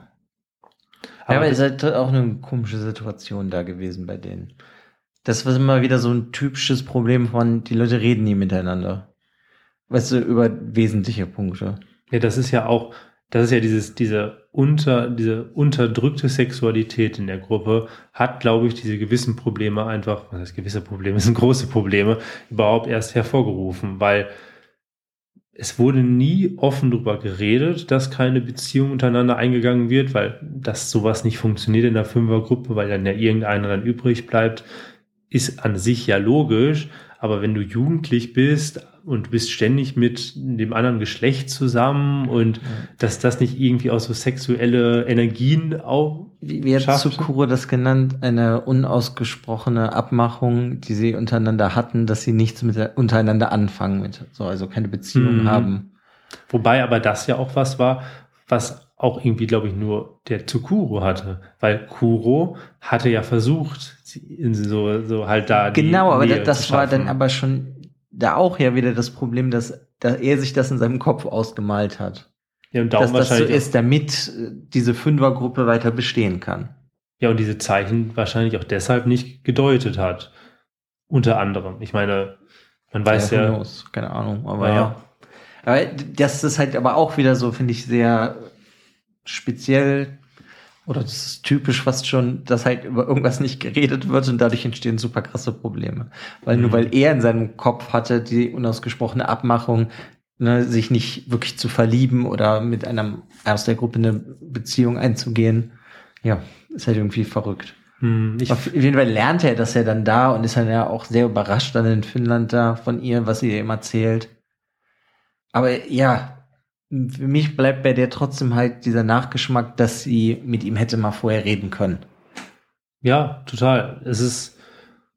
Aber ja, aber es ist halt auch eine komische Situation da gewesen bei denen. Das war immer wieder so ein typisches Problem von, die Leute reden nie miteinander. Weißt du, über wesentliche Punkte. Ja, das ist ja auch, das ist ja dieses, diese unter, diese unterdrückte Sexualität in der Gruppe hat, glaube ich, diese gewissen Probleme einfach, was heißt gewisse Probleme, (laughs) sind große Probleme, überhaupt erst hervorgerufen, weil es wurde nie offen darüber geredet, dass keine Beziehung untereinander eingegangen wird, weil das sowas nicht funktioniert in der Fünfergruppe, weil dann ja irgendeiner dann übrig bleibt, ist an sich ja logisch. Aber wenn du jugendlich bist und du bist ständig mit dem anderen Geschlecht zusammen und ja. dass das nicht irgendwie auch so sexuelle Energien auch. Wie, wie hat Tsukuro das genannt? Eine unausgesprochene Abmachung, die sie untereinander hatten, dass sie nichts mit untereinander anfangen mit, so, also keine Beziehung mhm. haben. Wobei aber das ja auch was war, was auch irgendwie, glaube ich, nur der Tsukuro hatte, weil Kuro hatte ja versucht, so, so halt da. Genau, aber Nähe das war dann aber schon da auch ja wieder das Problem, dass, dass er sich das in seinem Kopf ausgemalt hat. Ja, und darum dass das so ist, damit äh, diese Fünfergruppe weiter bestehen kann. Ja, und diese Zeichen wahrscheinlich auch deshalb nicht gedeutet hat. Unter anderem. Ich meine, man weiß ja. ja keine Ahnung, aber ja. ja. Aber das ist halt aber auch wieder so, finde ich, sehr speziell oder das ist typisch fast schon, dass halt über irgendwas nicht geredet wird und dadurch entstehen super krasse Probleme. Weil mhm. nur weil er in seinem Kopf hatte die unausgesprochene Abmachung, ne, sich nicht wirklich zu verlieben oder mit einem aus der Gruppe eine Beziehung einzugehen, ja, ist halt irgendwie verrückt. Mhm, Auf jeden Fall lernt er das ja dann da und ist dann ja auch sehr überrascht dann in Finnland da von ihr, was sie ihm erzählt. Aber ja, für mich bleibt bei der trotzdem halt dieser Nachgeschmack, dass sie mit ihm hätte mal vorher reden können. Ja, total. Es ist,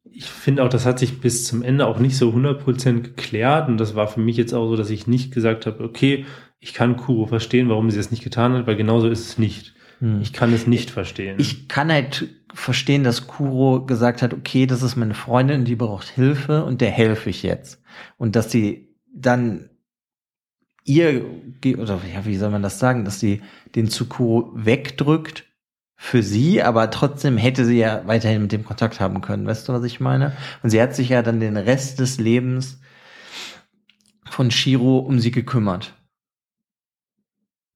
ich finde auch, das hat sich bis zum Ende auch nicht so 100% geklärt und das war für mich jetzt auch so, dass ich nicht gesagt habe, okay, ich kann Kuro verstehen, warum sie das nicht getan hat, weil genauso ist es nicht. Hm. Ich kann es nicht verstehen. Ich kann halt verstehen, dass Kuro gesagt hat, okay, das ist meine Freundin, die braucht Hilfe und der helfe ich jetzt. Und dass sie dann ihr, oder ja, wie soll man das sagen, dass sie den Tsukuro wegdrückt für sie, aber trotzdem hätte sie ja weiterhin mit dem Kontakt haben können. Weißt du, was ich meine? Und sie hat sich ja dann den Rest des Lebens von Shiro um sie gekümmert.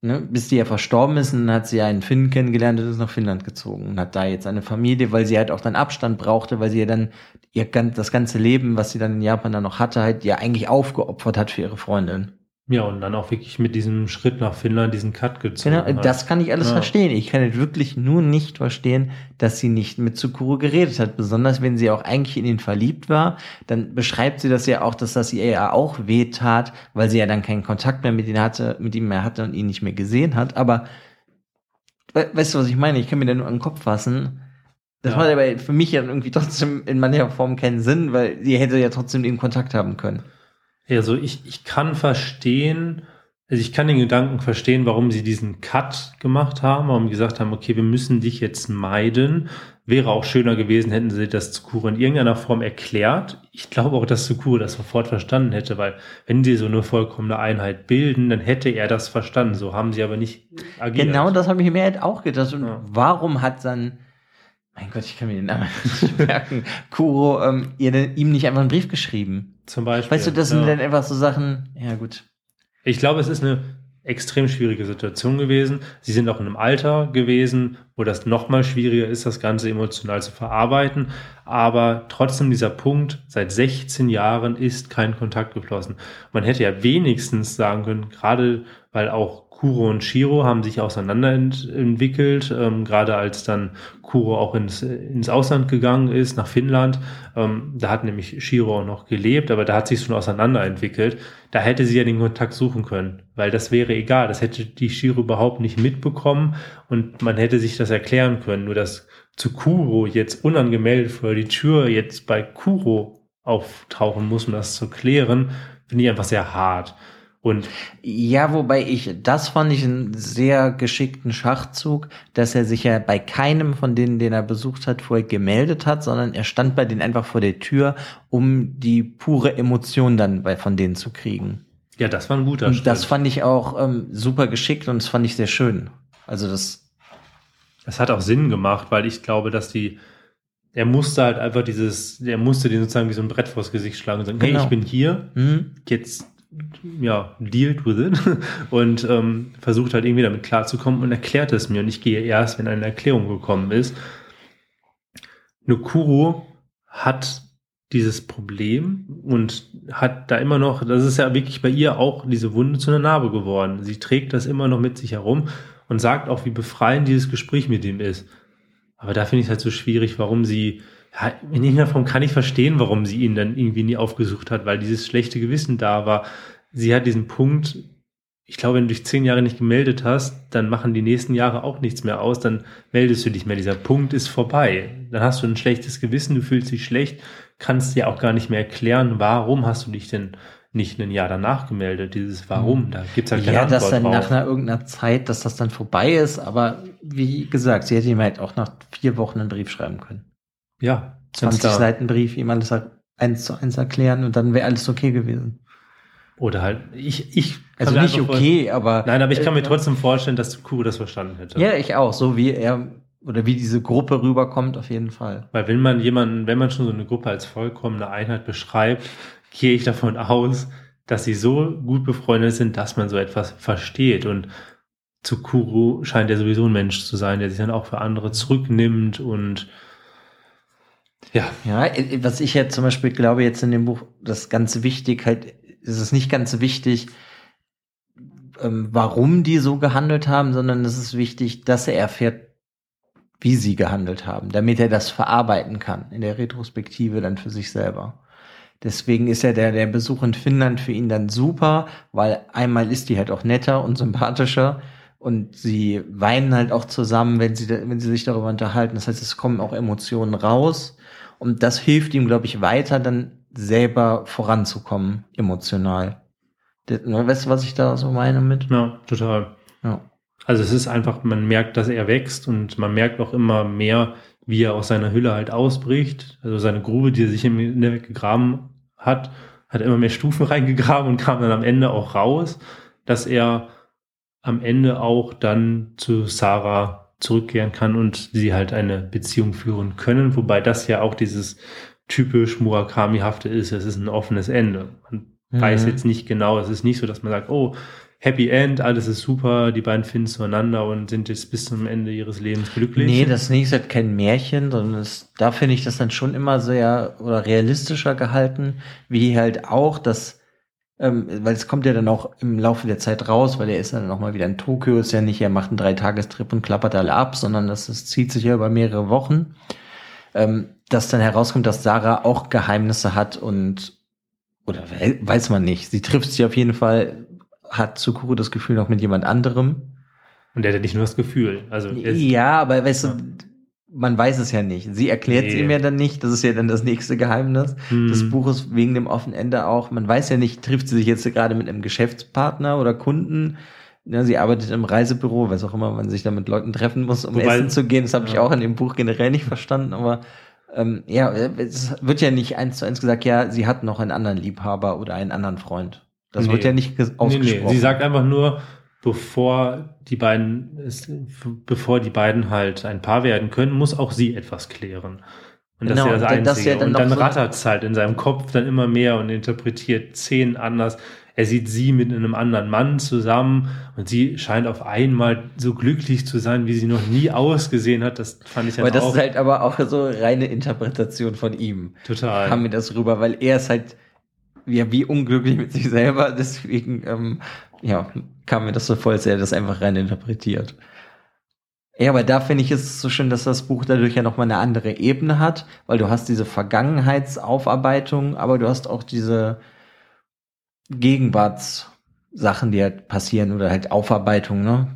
Ne? Bis die ja verstorben ist, und dann hat sie ja einen Finn kennengelernt und ist nach Finnland gezogen und hat da jetzt eine Familie, weil sie halt auch dann Abstand brauchte, weil sie ja dann ihr das ganze Leben, was sie dann in Japan dann noch hatte, halt ja eigentlich aufgeopfert hat für ihre Freundin. Ja, und dann auch wirklich mit diesem Schritt nach Finnland diesen Cut gezogen. Genau, hat. das kann ich alles ja. verstehen. Ich kann wirklich nur nicht verstehen, dass sie nicht mit Tsukuro geredet hat. Besonders wenn sie auch eigentlich in ihn verliebt war, dann beschreibt sie das ja auch, dass das ihr ja auch weh tat, weil sie ja dann keinen Kontakt mehr mit ihm hatte, mit ihm mehr hatte und ihn nicht mehr gesehen hat. Aber weißt du, was ich meine? Ich kann mir da nur an den Kopf fassen. Das ja. macht aber für mich ja irgendwie trotzdem in mancher Form keinen Sinn, weil sie hätte ja trotzdem den Kontakt haben können. Also ich, ich kann verstehen, also ich kann den Gedanken verstehen, warum sie diesen Cut gemacht haben, warum sie gesagt haben, okay, wir müssen dich jetzt meiden. Wäre auch schöner gewesen, hätten sie das Tsukuro in irgendeiner Form erklärt. Ich glaube auch, dass Tsukuro das sofort verstanden hätte, weil wenn sie so eine vollkommene Einheit bilden, dann hätte er das verstanden. So haben sie aber nicht agiert. Genau das habe ich mir halt auch gedacht. Und ja. warum hat dann, mein Gott, ich kann mir den Namen (laughs) nicht merken, Kuro ähm, ihr, ihm nicht einfach einen Brief geschrieben? Zum Beispiel. Weißt du, das sind dann einfach so Sachen, ja gut. Ich glaube, es ist eine extrem schwierige Situation gewesen. Sie sind auch in einem Alter gewesen, wo das nochmal schwieriger ist, das Ganze emotional zu verarbeiten. Aber trotzdem dieser Punkt, seit 16 Jahren ist kein Kontakt geflossen. Man hätte ja wenigstens sagen können, gerade weil auch Kuro und Shiro haben sich auseinanderentwickelt, ähm, gerade als dann Kuro auch ins, ins Ausland gegangen ist, nach Finnland. Ähm, da hat nämlich Shiro auch noch gelebt, aber da hat sich schon auseinanderentwickelt. Da hätte sie ja den Kontakt suchen können, weil das wäre egal. Das hätte die Shiro überhaupt nicht mitbekommen und man hätte sich das erklären können. Nur dass zu Kuro jetzt unangemeldet vor die Tür jetzt bei Kuro auftauchen muss, um das zu klären, finde ich einfach sehr hart. Und ja, wobei ich, das fand ich einen sehr geschickten Schachzug, dass er sich ja bei keinem von denen, den er besucht hat, vorher gemeldet hat, sondern er stand bei denen einfach vor der Tür, um die pure Emotion dann bei, von denen zu kriegen. Ja, das war ein guter Schritt. Das fand ich auch ähm, super geschickt und das fand ich sehr schön. Also das. Das hat auch Sinn gemacht, weil ich glaube, dass die, er musste halt einfach dieses, er musste den sozusagen wie so ein Brett vors Gesicht schlagen und sagen, Genau. hey, ich bin hier, Mhm. jetzt ja, dealt with it (laughs) und ähm, versucht halt irgendwie damit klarzukommen und erklärt es mir. Und ich gehe erst, wenn eine Erklärung gekommen ist. Nokuro hat dieses Problem und hat da immer noch, das ist ja wirklich bei ihr auch diese Wunde zu einer Narbe geworden. Sie trägt das immer noch mit sich herum und sagt auch, wie befreiend dieses Gespräch mit ihm ist. Aber da finde ich es halt so schwierig, warum sie, ja, in irgendeiner Form kann ich verstehen, warum sie ihn dann irgendwie nie aufgesucht hat, weil dieses schlechte Gewissen da war. Sie hat diesen Punkt, ich glaube, wenn du dich zehn Jahre nicht gemeldet hast, dann machen die nächsten Jahre auch nichts mehr aus, dann meldest du dich mehr. Dieser Punkt ist vorbei. Dann hast du ein schlechtes Gewissen, du fühlst dich schlecht, kannst dir auch gar nicht mehr erklären, warum hast du dich denn nicht ein Jahr danach gemeldet. Dieses Warum, da gibt's halt keine Ja, dass Antwort dann drauf. nach einer irgendeiner Zeit, dass das dann vorbei ist, aber wie gesagt, sie hätte ihm halt auch nach vier Wochen einen Brief schreiben können. Ja, ganz 20 klar. Seiten Brief, ihm alles eins zu eins erklären und dann wäre alles okay gewesen. Oder halt, ich, ich Also mir nicht okay, aber. Nein, aber ich kann mir äh, trotzdem vorstellen, dass Kuro das verstanden hätte. Ja, ich auch. So wie er oder wie diese Gruppe rüberkommt, auf jeden Fall. Weil wenn man jemanden, wenn man schon so eine Gruppe als vollkommene Einheit beschreibt, gehe ich davon aus, dass sie so gut befreundet sind, dass man so etwas versteht. Und zu Kuro scheint er sowieso ein Mensch zu sein, der sich dann auch für andere zurücknimmt und ja, Ja, äh, was ich jetzt zum Beispiel glaube, jetzt in dem Buch, das ganz wichtig, halt, ist es nicht ganz wichtig, ähm, warum die so gehandelt haben, sondern es ist wichtig, dass er erfährt, wie sie gehandelt haben, damit er das verarbeiten kann in der Retrospektive dann für sich selber. Deswegen ist ja der, der Besuch in Finnland für ihn dann super, weil einmal ist die halt auch netter und sympathischer und sie weinen halt auch zusammen, wenn sie, wenn sie sich darüber unterhalten. Das heißt, es kommen auch Emotionen raus und das hilft ihm, glaube ich, weiter dann selber voranzukommen, emotional. Das, weißt du, was ich da so meine mit? ja, total. Ja. Also es ist einfach, man merkt, dass er wächst und man merkt auch immer mehr, wie er aus seiner Hülle halt ausbricht. Also seine Grube, die er sich im Inneren gegraben hat, hat immer mehr Stufen (laughs) reingegraben und kam dann am Ende auch raus, dass er am Ende auch dann zu Sarah zurückkehren kann und sie halt eine Beziehung führen können, wobei das ja auch dieses typisch Murakami-hafte ist, es ist ein offenes Ende. Man Mhm. weiß jetzt nicht genau, es ist nicht so, dass man sagt, oh, Happy End, alles ist super, die beiden finden zueinander und sind jetzt bis zum Ende ihres Lebens glücklich. Nee, das nächste ist halt kein Märchen, sondern es, da finde ich das dann schon immer sehr oder realistischer gehalten, wie halt auch das, ähm, weil es kommt ja dann auch im Laufe der Zeit raus, weil er ist dann noch mal wieder in Tokio, ist ja nicht, er macht einen Dreitagestrip und klappert alle ab, sondern das, das zieht sich ja über mehrere Wochen, ähm, dass dann herauskommt, dass Sarah auch Geheimnisse hat und oder we- weiß man nicht. Sie trifft sich auf jeden Fall, hat Tsukuru das Gefühl noch mit jemand anderem. Und der hat ja nicht nur das Gefühl. Also er Ja, aber weißt du, man weiß es ja nicht. Sie erklärt es Nee. ihm ja dann nicht. Das ist ja dann das nächste Geheimnis Hm. des Buches wegen dem offenen Ende auch. Man weiß ja nicht, trifft sie sich jetzt gerade mit einem Geschäftspartner oder Kunden. Ja, sie arbeitet im Reisebüro, was auch immer man sich da mit Leuten treffen muss, um Wobei- essen zu gehen. Das habe ich Ja. auch in dem Buch generell nicht verstanden. Aber ähm, ja, es wird ja nicht eins zu eins gesagt, ja, sie hat noch einen anderen Liebhaber oder einen anderen Freund. Das Nee. wird ja nicht ges- Nee, ausgesprochen. nee. Sie sagt einfach nur, bevor die beiden, es, bevor die beiden halt ein Paar werden können, muss auch sie etwas klären. Und das Genau, ist ja das das Einzige. ja dann und dann rattert es halt in seinem Kopf dann immer mehr und interpretiert Szenen anders. Er sieht sie mit einem anderen Mann zusammen und sie scheint auf einmal so glücklich zu sein, wie sie noch nie ausgesehen hat. Das fand ich dann aber das auch ist halt aber auch so reine Interpretation von ihm. total. kam mir das rüber, weil er ist halt ja, wie unglücklich mit sich selber, deswegen ähm, ja, kam mir das so vor, als er das einfach rein interpretiert. Ja, aber da finde ich es so schön, dass das Buch dadurch ja nochmal eine andere Ebene hat, weil du hast diese Vergangenheitsaufarbeitung, aber du hast auch diese Gegenwartssachen, die halt passieren oder halt Aufarbeitung, ne?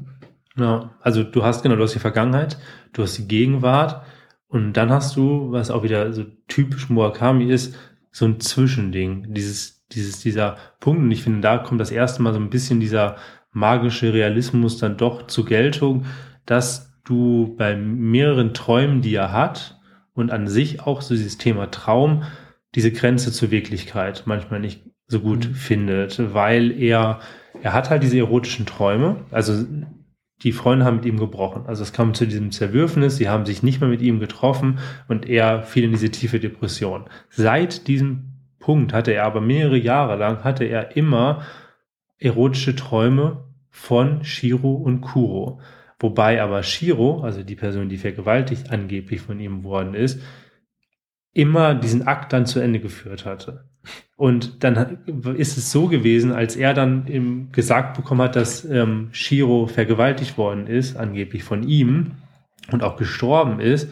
Ja, also du hast genau, du hast die Vergangenheit, du hast die Gegenwart und dann hast du, was auch wieder so typisch Murakami ist, so ein Zwischending, dieses, dieses, dieser Punkt. Und ich finde, da kommt das erste Mal so ein bisschen dieser magische Realismus dann doch zur Geltung, dass du bei mehreren Träumen, die er hat und an sich auch so dieses Thema Traum, diese Grenze zur Wirklichkeit manchmal nicht so gut Mhm. findet, weil er, er hat halt diese erotischen Träume, also die Freunde haben mit ihm gebrochen. Also es kam zu diesem Zerwürfnis, sie haben sich nicht mehr mit ihm getroffen und er fiel in diese tiefe Depression. Seit diesem Punkt hatte er aber mehrere Jahre lang, hatte er immer erotische Träume von Shiro und Kuro. Wobei aber Shiro, also die Person, die vergewaltigt angeblich von ihm worden ist, immer diesen Akt dann zu Ende geführt hatte. Und dann ist es so gewesen, als er dann im gesagt bekommen hat, dass ähm, Shiro vergewaltigt worden ist, angeblich von ihm und auch gestorben ist,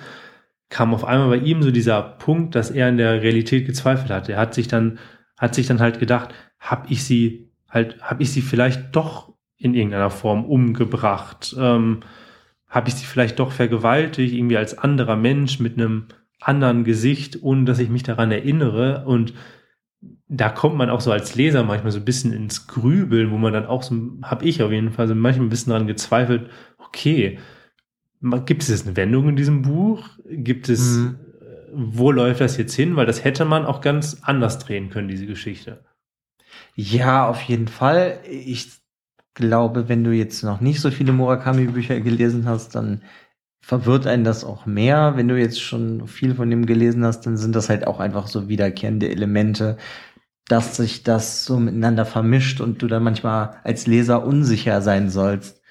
kam auf einmal bei ihm so dieser Punkt, dass er in der Realität gezweifelt hat. Er hat sich dann, hat sich dann halt gedacht, hab ich sie halt, hab ich sie vielleicht doch in irgendeiner Form umgebracht? Ähm, hab ich sie vielleicht doch vergewaltigt, irgendwie als anderer Mensch mit einem anderen Gesicht, ohne dass ich mich daran erinnere und da kommt man auch so als Leser manchmal so ein bisschen ins Grübeln, wo man dann auch so, habe ich auf jeden Fall so manchmal ein bisschen daran gezweifelt, okay, gibt es jetzt eine Wendung in diesem Buch? Gibt es, mhm. wo läuft das jetzt hin? Weil das hätte man auch ganz anders drehen können, diese Geschichte. Ja, auf jeden Fall. Ich glaube, wenn du jetzt noch nicht so viele Murakami-Bücher gelesen hast, dann verwirrt einen das auch mehr. Wenn du jetzt schon viel von dem gelesen hast, dann sind das halt auch einfach so wiederkehrende Elemente, dass sich das so miteinander vermischt und du dann manchmal als Leser unsicher sein sollst,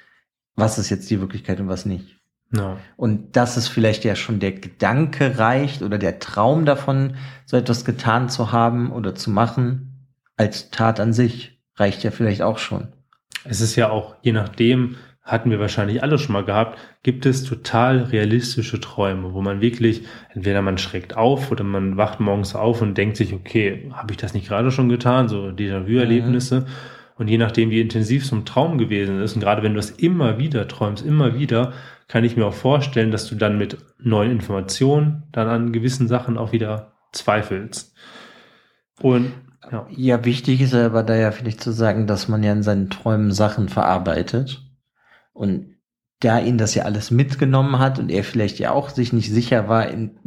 was ist jetzt die Wirklichkeit und was nicht. No. Und dass es vielleicht ja schon der Gedanke reicht oder der Traum davon, so etwas getan zu haben oder zu machen, als Tat an sich, reicht ja vielleicht auch schon. Es ist ja auch, je nachdem, hatten wir wahrscheinlich alle schon mal gehabt, gibt es total realistische Träume, wo man wirklich, entweder man schreckt auf oder man wacht morgens auf und denkt sich, okay, habe ich das nicht gerade schon getan, so Déjà-vu-Erlebnisse. Mhm. Und je nachdem, wie intensiv so ein Traum gewesen ist, und gerade wenn du es immer wieder träumst, immer wieder, kann ich mir auch vorstellen, dass du dann mit neuen Informationen dann an gewissen Sachen auch wieder zweifelst. Und ja. ja, wichtig ist aber da ja vielleicht zu sagen, dass man ja in seinen Träumen Sachen verarbeitet und da ihn das ja alles mitgenommen hat und er vielleicht ja auch sich nicht sicher war, in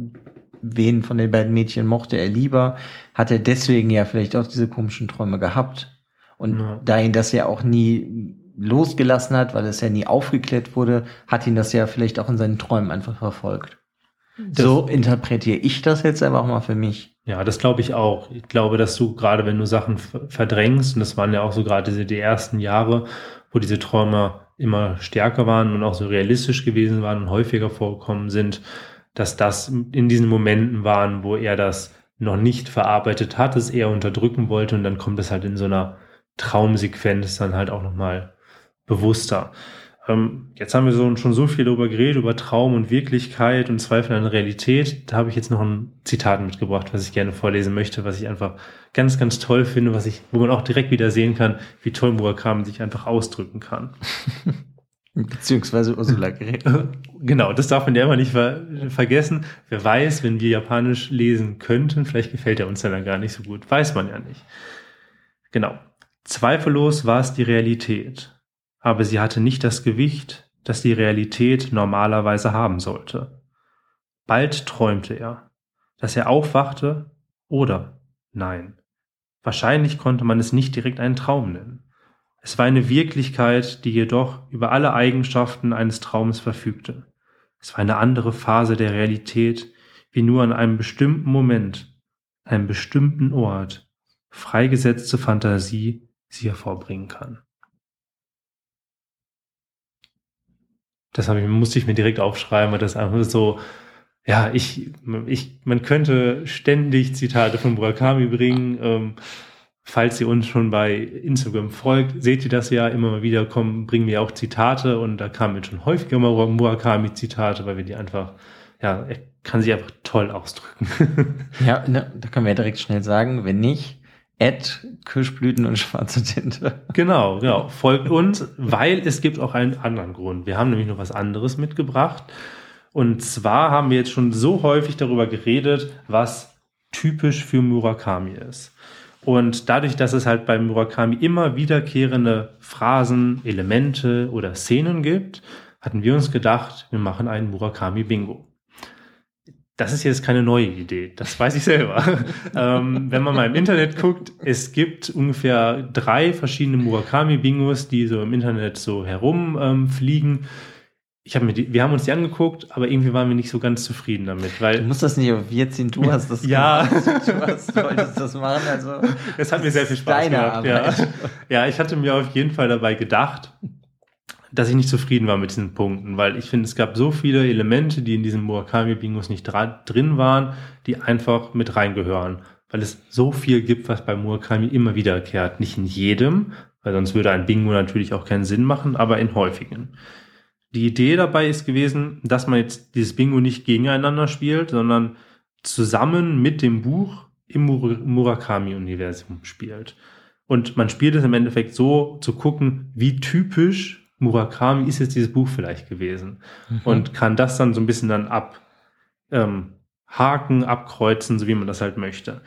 wen von den beiden Mädchen mochte er lieber, hat er deswegen ja vielleicht auch diese komischen Träume gehabt. Und ja. da ihn das ja auch nie losgelassen hat, weil es ja nie aufgeklärt wurde, hat ihn das ja vielleicht auch in seinen Träumen einfach verfolgt. Das so interpretiere ich das jetzt einfach mal für mich. Ja, das glaube ich auch. Ich glaube, dass du gerade, wenn du Sachen verdrängst, und das waren ja auch so gerade diese, die ersten Jahre, wo diese Träume immer stärker waren und auch so realistisch gewesen waren und häufiger vorgekommen sind, dass das in diesen Momenten waren, wo er das noch nicht verarbeitet hat, es eher unterdrücken wollte und dann kommt es halt in so einer Traumsequenz dann halt auch nochmal bewusster. Ähm, jetzt haben wir so, schon so viel darüber geredet, über Traum und Wirklichkeit und Zweifel an Realität. Da habe ich jetzt noch ein Zitat mitgebracht, was ich gerne vorlesen möchte, was ich einfach ganz, ganz toll finde, was ich, wo man auch direkt wieder sehen kann, wie toll Murakami sich einfach ausdrücken kann. (laughs) Beziehungsweise Ursula Gräber. (laughs) Genau, das darf man ja immer nicht ver vergessen. Wer weiß, wenn wir Japanisch lesen könnten, vielleicht gefällt er uns dann gar nicht so gut. Weiß man ja nicht. Genau. Zweifellos war es die Realität aber sie hatte nicht das Gewicht, das die Realität normalerweise haben sollte. Bald träumte er, dass er aufwachte oder nein. Wahrscheinlich konnte man es nicht direkt einen Traum nennen. Es war eine Wirklichkeit, die jedoch über alle Eigenschaften eines Traumes verfügte. Es war eine andere Phase der Realität, wie nur an einem bestimmten Moment, einem bestimmten Ort, freigesetzte Fantasie sie hervorbringen kann. Das ich, musste ich mir direkt aufschreiben, weil das einfach so, ja, ich, ich, man könnte ständig Zitate von Murakami bringen. Ähm, falls ihr uns schon bei Instagram folgt, seht ihr das ja immer mal wieder kommen, bringen wir auch Zitate und da kamen jetzt schon häufiger mal Murakami-Zitate, weil wir die einfach, ja, er kann sich einfach toll ausdrücken. (laughs) ja, ne, da können wir direkt schnell sagen, wenn nicht, Add Kirschblüten und schwarze Tinte. Genau, genau. Folgt uns, weil es gibt auch einen anderen Grund. Wir haben nämlich noch was anderes mitgebracht. Und zwar haben wir jetzt schon so häufig darüber geredet, was typisch für Murakami ist. Und dadurch, dass es halt bei Murakami immer wiederkehrende Phrasen, Elemente oder Szenen gibt, hatten wir uns gedacht, wir machen einen Murakami Bingo das ist jetzt keine neue Idee, das weiß ich selber. (laughs) ähm, wenn man mal im Internet guckt, es gibt ungefähr drei verschiedene Murakami-Bingos, die so im Internet so herumfliegen. Ähm, ich habe mir die, wir haben uns die angeguckt, aber irgendwie waren wir nicht so ganz zufrieden damit, weil du musst das nicht auf wir ziehen, du hast das (laughs) ja gemacht. du, hast, du wolltest das machen, also (laughs) es hat mir sehr viel Spaß gemacht. Ja. ja, ich hatte mir auf jeden Fall dabei gedacht, dass ich nicht zufrieden war mit diesen Punkten, weil ich finde, es gab so viele Elemente, die in diesen Murakami-Bingos nicht drin waren, die einfach mit reingehören. Weil es so viel gibt, was bei Murakami immer wiederkehrt. Nicht in jedem, weil sonst würde ein Bingo natürlich auch keinen Sinn machen, aber in häufigen. Die Idee dabei ist gewesen, dass man jetzt dieses Bingo nicht gegeneinander spielt, sondern zusammen mit dem Buch im Murakami-Universum spielt. Und man spielt es im Endeffekt so zu gucken, wie typisch Murakami ist jetzt dieses Buch vielleicht gewesen mhm. und kann das dann so ein bisschen dann ab ähm, abkreuzen, so wie man das halt möchte.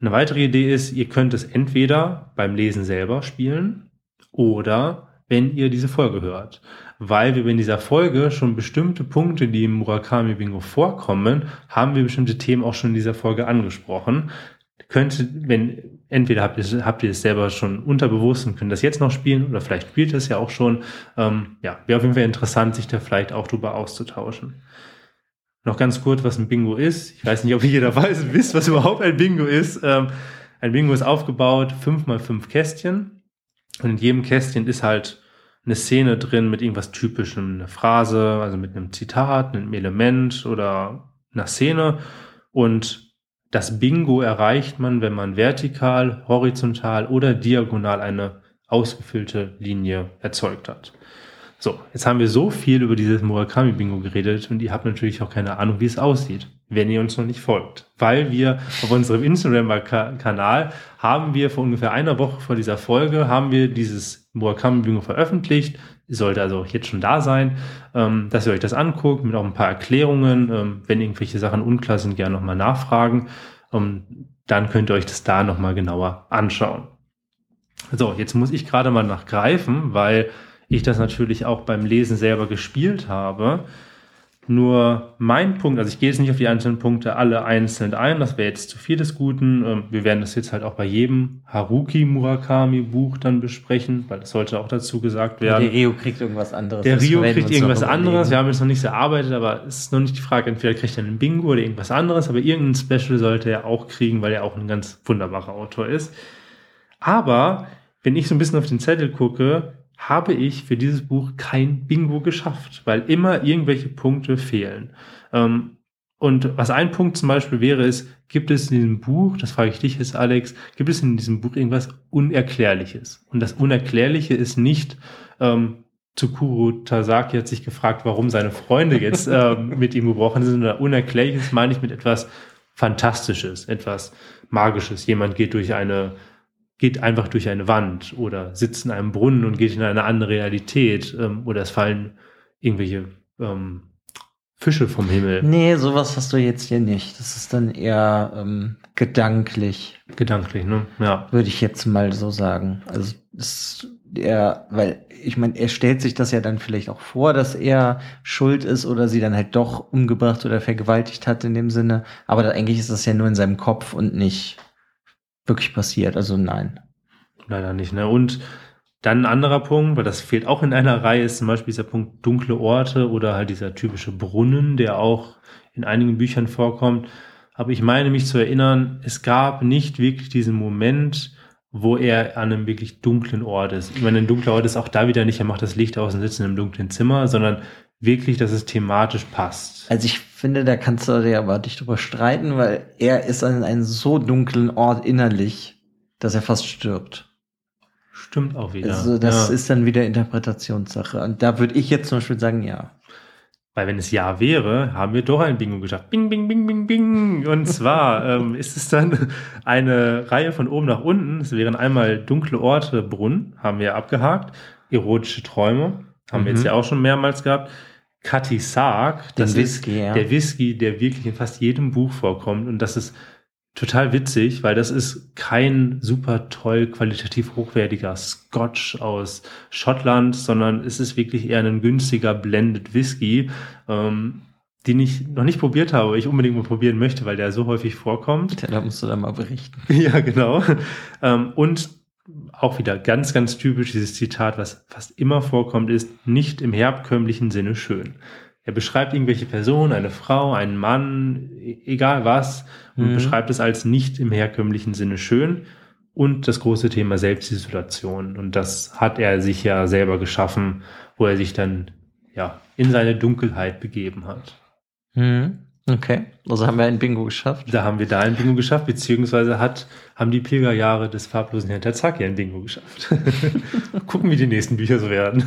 Eine weitere Idee ist, ihr könnt es entweder beim Lesen selber spielen oder wenn ihr diese Folge hört. Weil wir in dieser Folge schon bestimmte Punkte, die im Murakami Bingo vorkommen, haben wir bestimmte Themen auch schon in dieser Folge angesprochen könnte, wenn entweder habt ihr, habt ihr es selber schon unterbewusst und könnt das jetzt noch spielen oder vielleicht spielt es ja auch schon. Ähm, ja, wäre auf jeden Fall interessant, sich da vielleicht auch drüber auszutauschen. Noch ganz kurz, was ein Bingo ist. Ich weiß nicht, ob jeder weiß, (laughs) wisst, was überhaupt ein Bingo ist. Ähm, ein Bingo ist aufgebaut, fünf mal fünf Kästchen. Und in jedem Kästchen ist halt eine Szene drin mit irgendwas Typischem, eine Phrase, also mit einem Zitat, einem Element oder einer Szene. Und das Bingo erreicht man, wenn man vertikal, horizontal oder diagonal eine ausgefüllte Linie erzeugt hat. So, jetzt haben wir so viel über dieses Murakami-Bingo geredet und ihr habt natürlich auch keine Ahnung, wie es aussieht, wenn ihr uns noch nicht folgt. Weil wir auf unserem Instagram-Kanal haben wir vor ungefähr einer Woche vor dieser Folge haben wir dieses Murakami-Bingo veröffentlicht sollte also jetzt schon da sein, ähm, dass ihr euch das anguckt mit auch ein paar Erklärungen. Ähm, wenn irgendwelche Sachen unklar sind, gerne nochmal nachfragen. Ähm, dann könnt ihr euch das da nochmal genauer anschauen. So, jetzt muss ich gerade mal nachgreifen, weil ich das natürlich auch beim Lesen selber gespielt habe. Nur mein Punkt, also ich gehe jetzt nicht auf die einzelnen Punkte alle einzeln ein, das wäre jetzt zu viel des Guten. Ähm, wir werden das jetzt halt auch bei jedem Haruki Murakami Buch dann besprechen, weil das sollte auch dazu gesagt werden. Der Rio kriegt irgendwas anderes. Der Rio kriegt irgendwas anderes. Wir haben jetzt noch nicht so erarbeitet, aber es ist noch nicht die Frage, entweder kriegt er einen Bingo oder irgendwas anderes, aber irgendein Special sollte er auch kriegen, weil er auch ein ganz wunderbarer Autor ist. Aber wenn ich so ein bisschen auf den Zettel gucke, habe ich für dieses Buch kein Bingo geschafft, weil immer irgendwelche Punkte fehlen. Ähm, und was ein Punkt zum Beispiel wäre, ist, gibt es in diesem Buch, das frage ich dich jetzt, Alex, gibt es in diesem Buch irgendwas Unerklärliches? Und das Unerklärliche ist nicht, ähm, Tsukuru Tasaki hat sich gefragt, warum seine Freunde jetzt (laughs) äh, mit ihm gebrochen sind, oder Unerklärliches meine ich mit etwas Fantastisches, etwas Magisches. Jemand geht durch eine geht einfach durch eine Wand oder sitzt in einem Brunnen und geht in eine andere Realität ähm, oder es fallen irgendwelche ähm, Fische vom Himmel. Nee, sowas hast du jetzt hier nicht. Das ist dann eher ähm, gedanklich. Gedanklich, ne? Ja. Würde ich jetzt mal so sagen. Also ist er, weil ich meine, er stellt sich das ja dann vielleicht auch vor, dass er schuld ist oder sie dann halt doch umgebracht oder vergewaltigt hat in dem Sinne. Aber da, eigentlich ist das ja nur in seinem Kopf und nicht wirklich passiert. Also nein. Leider nicht. Ne? Und dann ein anderer Punkt, weil das fehlt auch in einer Reihe, ist zum Beispiel dieser Punkt dunkle Orte oder halt dieser typische Brunnen, der auch in einigen Büchern vorkommt. Aber ich meine mich zu erinnern, es gab nicht wirklich diesen Moment, wo er an einem wirklich dunklen Ort ist. Ich meine, ein dunkler Ort ist auch da wieder nicht, er macht das Licht aus und sitzt in einem dunklen Zimmer, sondern wirklich, dass es thematisch passt. Also ich finde, da kannst du dir aber nicht drüber streiten, weil er ist an einem so dunklen Ort innerlich, dass er fast stirbt. Stimmt auch wieder. Also das ja. ist dann wieder Interpretationssache. Und da würde ich jetzt zum Beispiel sagen, ja. Weil wenn es ja wäre, haben wir doch ein Bingo geschafft. Bing, bing, bing, bing, bing. Und zwar (laughs) ähm, ist es dann eine Reihe von oben nach unten. Es wären einmal dunkle Orte, Brunnen, haben wir abgehakt. Erotische Träume, haben mhm. wir jetzt mhm. ja auch schon mehrmals gehabt. Cutty Sark, das Den ist Whisky, ja. der Whisky, der wirklich in fast jedem Buch vorkommt. Und das ist total witzig, weil das ist kein super toll qualitativ hochwertiger Scotch aus Schottland, sondern es ist wirklich eher ein günstiger Blended Whisky. Ähm, den ich noch nicht probiert habe, ich unbedingt mal probieren möchte, weil der so häufig vorkommt. Ja, da musst du dann mal berichten. (laughs) Ja, genau. Ähm, und auch wieder ganz, ganz typisch dieses Zitat, was fast immer vorkommt, ist nicht im herkömmlichen Sinne schön. Er beschreibt irgendwelche Personen, eine Frau, einen Mann, e- egal was, und mhm. beschreibt es als nicht im herkömmlichen Sinne schön. Und das große Thema Selbstisolation. Und das hat er sich ja selber geschaffen, wo er sich dann ja in seine Dunkelheit begeben hat. Mhm. Okay, also haben wir ein Bingo geschafft. Da haben wir da ein Bingo geschafft, beziehungsweise hat, haben die Pilgerjahre des farblosen Herrn Terzaki ein Bingo geschafft. (laughs) Gucken, wie die nächsten Bücher so werden.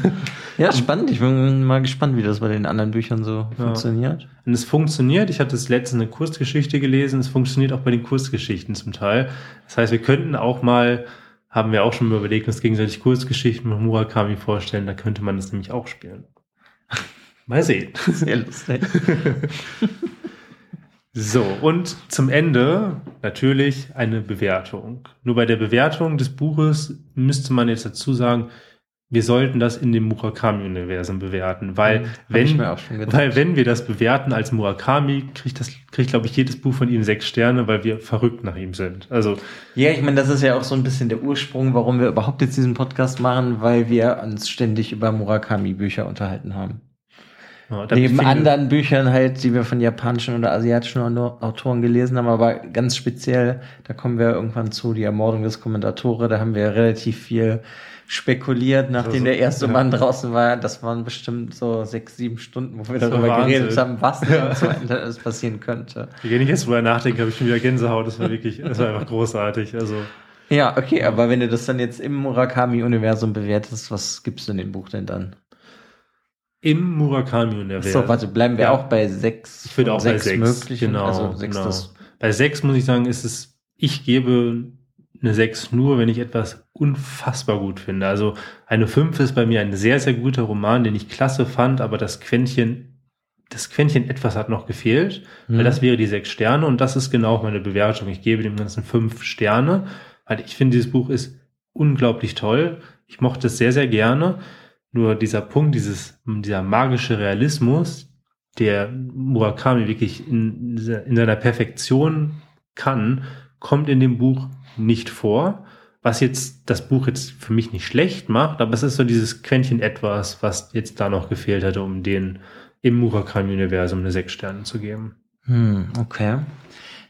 Ja, spannend. Ich bin mal gespannt, wie das bei den anderen Büchern so ja. funktioniert. Und es funktioniert. Ich hatte das letzte eine Kurzgeschichte gelesen. Es funktioniert auch bei den Kurzgeschichten zum Teil. Das heißt, wir könnten auch mal, haben wir auch schon mal überlegt, uns gegenseitig Kurzgeschichten mit Murakami vorstellen. Da könnte man das nämlich auch spielen. Mal sehen. (laughs) Sehr lustig. (laughs) So, und zum Ende natürlich eine Bewertung. Nur bei der Bewertung des Buches müsste man jetzt dazu sagen, wir sollten das in dem Murakami-Universum bewerten, weil, hm, wenn, weil wenn wir das bewerten als Murakami, kriegt das, kriegt, glaube ich, jedes Buch von ihm sechs Sterne, weil wir verrückt nach ihm sind. Also. Ja, ich meine, das ist ja auch so ein bisschen der Ursprung, warum wir überhaupt jetzt diesen Podcast machen, weil wir uns ständig über Murakami-Bücher unterhalten haben. Ja, Neben anderen Büchern halt, die wir von japanischen oder asiatischen Autoren gelesen haben, aber ganz speziell, da kommen wir irgendwann zu, die Ermordung des Kommentatore, da haben wir relativ viel spekuliert, nachdem also, der erste ja. Mann draußen war. Das waren bestimmt so sechs, sieben Stunden, wo wir das darüber geredet haben, was ja. zu Ende alles passieren könnte. Wenn ich jetzt drüber nachdenke, habe ich schon wieder Gänsehaut. Das war wirklich, das war einfach großartig. Also. Ja, okay, aber wenn du das dann jetzt im Murakami-Universum bewertest, was gibst du in dem Buch denn dann? Im Murakami-Universum. So, warte, bleiben wir ja. auch bei sechs. Ich würde auch sechs bei sechs. Möglichen, genau, also sechs genau. Bei sechs muss ich sagen, ist es, ich gebe eine sechs nur, wenn ich etwas unfassbar gut finde. Also eine fünf ist bei mir ein sehr, sehr guter Roman, den ich klasse fand, aber das Quäntchen, das Quäntchen etwas hat noch gefehlt, mhm. weil das wäre die sechs Sterne und das ist genau meine Bewertung. Ich gebe dem Ganzen fünf Sterne, weil ich finde, dieses Buch ist unglaublich toll. Ich mochte es sehr, sehr gerne. Nur dieser Punkt, dieses, dieser magische Realismus, der Murakami wirklich in, in seiner Perfektion kann, kommt in dem Buch nicht vor. Was jetzt das Buch jetzt für mich nicht schlecht macht, aber es ist so dieses Quäntchen etwas, was jetzt da noch gefehlt hätte, um den im Murakami-Universum eine sechs Sterne zu geben. Hm, okay.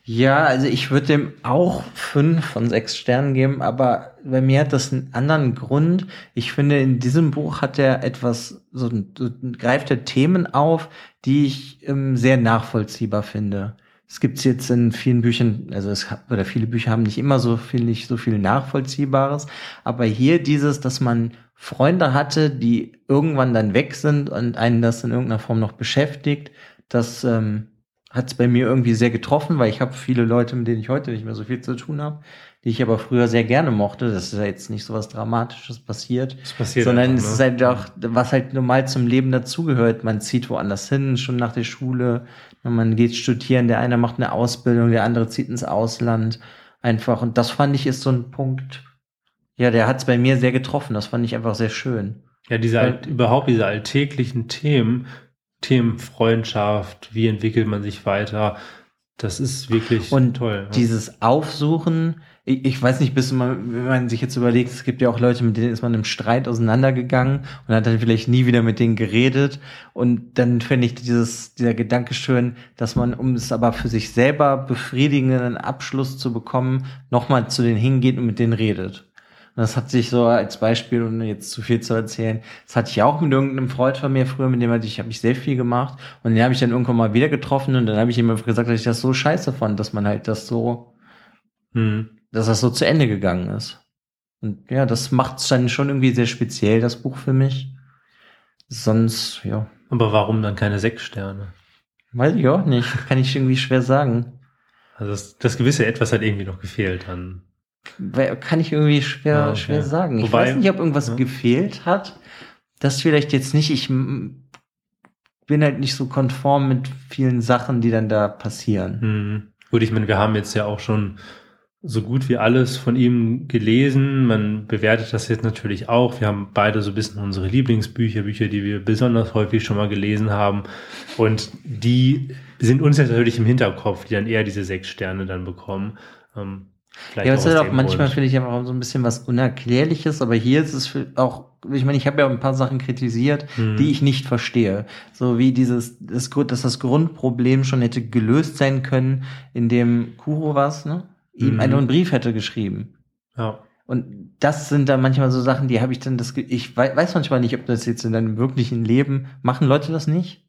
Ja, also ich würde dem auch fünf von sechs Sternen geben, aber bei mir hat das einen anderen Grund. Ich finde, in diesem Buch hat er etwas, so, so greift er Themen auf, die ich ähm, sehr nachvollziehbar finde. Es gibt jetzt in vielen Büchern, also es oder viele Bücher haben nicht immer so viel, nicht so viel Nachvollziehbares, aber hier dieses, dass man Freunde hatte, die irgendwann dann weg sind und einen das in irgendeiner Form noch beschäftigt, das ähm, hat es bei mir irgendwie sehr getroffen, weil ich habe viele Leute, mit denen ich heute nicht mehr so viel zu tun habe, die ich aber früher sehr gerne mochte. Das ist ja jetzt nicht so was Dramatisches passiert, das passiert sondern einfach, ne? es ist halt auch, was halt normal zum Leben dazugehört. Man zieht woanders hin, schon nach der Schule, man geht studieren, der eine macht eine Ausbildung, der andere zieht ins Ausland. Einfach, und das fand ich ist so ein Punkt, ja, der hat es bei mir sehr getroffen. Das fand ich einfach sehr schön. Ja, diese Weil, überhaupt diese alltäglichen Themen, Themen Freundschaft, wie entwickelt man sich weiter. Das ist wirklich und toll. Ja. Dieses Aufsuchen, ich, ich, weiß nicht, bis man, wenn man sich jetzt überlegt, es gibt ja auch Leute, mit denen ist man im Streit auseinandergegangen und hat dann vielleicht nie wieder mit denen geredet. Und dann finde ich dieses, dieser Gedanke schön, dass man, um es aber für sich selber befriedigenden Abschluss zu bekommen, nochmal zu denen hingeht und mit denen redet. Und das hat sich so als Beispiel, um jetzt zu viel zu erzählen, das hatte ich auch mit irgendeinem Freund von mir früher, mit dem hatte ich, habe ich sehr viel gemacht. Und den habe ich dann irgendwann mal wieder getroffen und dann habe ich ihm gesagt, dass ich das so scheiße fand, dass man halt das so, hm. dass das so zu Ende gegangen ist. Und ja, das macht es dann schon irgendwie sehr speziell, das Buch für mich. Sonst, ja. Aber warum dann keine sechs Sterne? Weiß ich auch nicht. Kann ich irgendwie schwer sagen. Also das, das gewisse Etwas hat irgendwie noch gefehlt dann. Kann ich irgendwie schwer, okay. schwer sagen. Ich Wobei, weiß nicht, ob irgendwas ja. gefehlt hat. Das vielleicht jetzt nicht. Ich bin halt nicht so konform mit vielen Sachen, die dann da passieren. Hm. Gut, ich meine, wir haben jetzt ja auch schon so gut wie alles von ihm gelesen. Man bewertet das jetzt natürlich auch. Wir haben beide so ein bisschen unsere Lieblingsbücher, Bücher, die wir besonders häufig schon mal gelesen haben. Und die sind uns jetzt natürlich im Hinterkopf, die dann eher diese sechs Sterne dann bekommen. Ähm, ja, aber es ist auch manchmal, finde ich, einfach so ein bisschen was Unerklärliches, aber hier ist es auch, ich meine, ich habe ja ein paar Sachen kritisiert, hm. die ich nicht verstehe. So wie dieses, das, dass das Grundproblem schon hätte gelöst sein können, indem Kuro was, ne? ihm mhm. einen Brief hätte geschrieben. Ja. Und das sind dann manchmal so Sachen, die habe ich dann das, ich weiß manchmal nicht, ob das jetzt in deinem wirklichen Leben, machen Leute das nicht?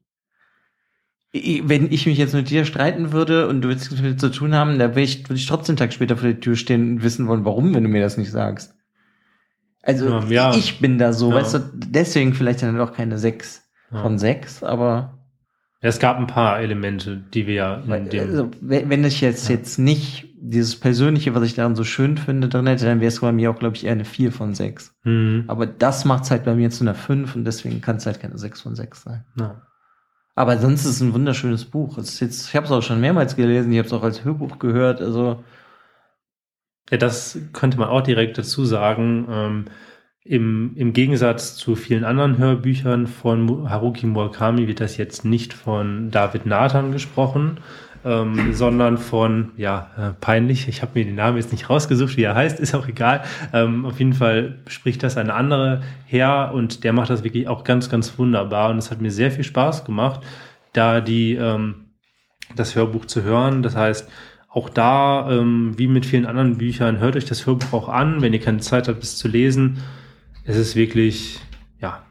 Wenn ich mich jetzt mit dir streiten würde und du willst nichts mit dir zu tun haben, da würde ich, würde ich trotzdem einen Tag später vor der Tür stehen und wissen wollen, warum, wenn du mir das nicht sagst. Also ja, ich bin da so, ja. weißt du, deswegen vielleicht dann doch keine sechs ja. von sechs, aber es gab ein paar Elemente, die wir ja in dem also, wenn ich jetzt ja. jetzt nicht dieses Persönliche, was ich daran so schön finde, drin hätte, dann wäre es bei mir auch, glaube ich, eher eine 4 von 6. Mhm. Aber das macht es halt bei mir zu einer 5 und deswegen kann es halt keine 6 von 6 sein. Ja. Aber sonst ist es ein wunderschönes Buch. Jetzt, ich habe es auch schon mehrmals gelesen, ich habe es auch als Hörbuch gehört. Also ja, das könnte man auch direkt dazu sagen. Ähm, im, Im Gegensatz zu vielen anderen Hörbüchern von Haruki Murakami wird das jetzt nicht von David Nathan gesprochen, ähm, sondern von, ja, äh, peinlich, ich habe mir den Namen jetzt nicht rausgesucht, wie er heißt, ist auch egal. Ähm, auf jeden Fall spricht das eine andere her und der macht das wirklich auch ganz, ganz wunderbar und es hat mir sehr viel Spaß gemacht, da die, ähm, das Hörbuch zu hören. Das heißt, auch da, ähm, wie mit vielen anderen Büchern, hört euch das Hörbuch auch an, wenn ihr keine Zeit habt, es zu lesen es ist wirklich, ja,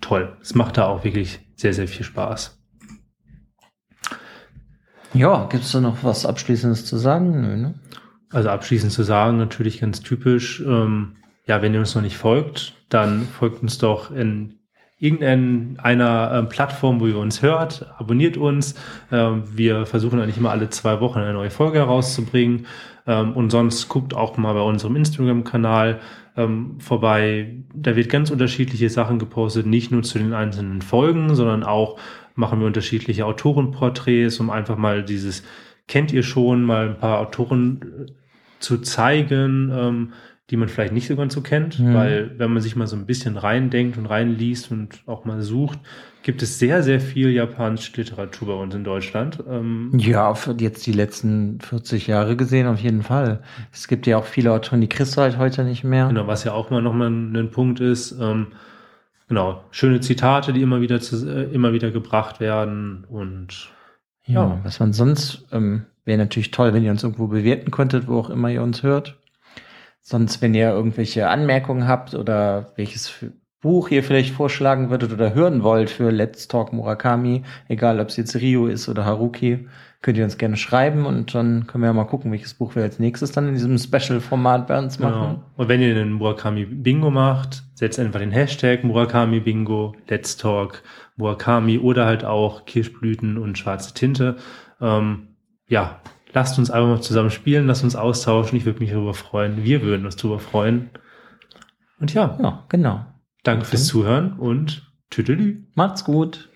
toll. Es macht da auch wirklich sehr, sehr viel Spaß. Ja, gibt es da noch was Abschließendes zu sagen? Nö, ne? Also abschließend zu sagen, natürlich ganz typisch, ähm, ja, wenn ihr uns noch nicht folgt, dann folgt uns doch in irgendeiner äh, Plattform, wo ihr uns hört, abonniert uns. Ähm, wir versuchen eigentlich immer alle zwei Wochen eine neue Folge herauszubringen. Ähm, und sonst guckt auch mal bei unserem Instagram-Kanal ähm, vorbei. Da wird ganz unterschiedliche Sachen gepostet, nicht nur zu den einzelnen Folgen, sondern auch machen wir unterschiedliche Autorenporträts, um einfach mal dieses, kennt ihr schon, mal ein paar Autoren äh, zu zeigen, ähm, die man vielleicht nicht so ganz so kennt, mhm. weil wenn man sich mal so ein bisschen reindenkt und reinliest und auch mal sucht, gibt es sehr, sehr viel japanische Literatur bei uns in Deutschland. Ähm ja, jetzt die letzten 40 Jahre gesehen auf jeden Fall. Es gibt ja auch viele Autoren, die kriegst du halt heute nicht mehr. Genau, was ja auch mal nochmal ein Punkt ist. Ähm, genau, schöne Zitate, die immer wieder, zu, äh, immer wieder gebracht werden und ja, ja was man sonst, ähm, wäre natürlich toll, wenn ihr uns irgendwo bewerten könntet, wo auch immer ihr uns hört. Sonst, wenn ihr irgendwelche Anmerkungen habt oder welches Buch ihr vielleicht vorschlagen würdet oder hören wollt für Let's Talk Murakami, egal ob es jetzt Rio ist oder Haruki, könnt ihr uns gerne schreiben und dann können wir ja mal gucken, welches Buch wir als nächstes dann in diesem Special-Format bei uns machen. Genau. Und wenn ihr einen Murakami Bingo macht, setzt einfach den Hashtag Murakami Bingo, Let's Talk Murakami oder halt auch Kirschblüten und schwarze Tinte. Ähm, ja, lasst uns einfach mal zusammen spielen, lasst uns austauschen. Ich würde mich darüber freuen. Wir würden uns darüber freuen. Und ja. Ja, genau. Danke fürs Zuhören und tüdelü. Macht's gut.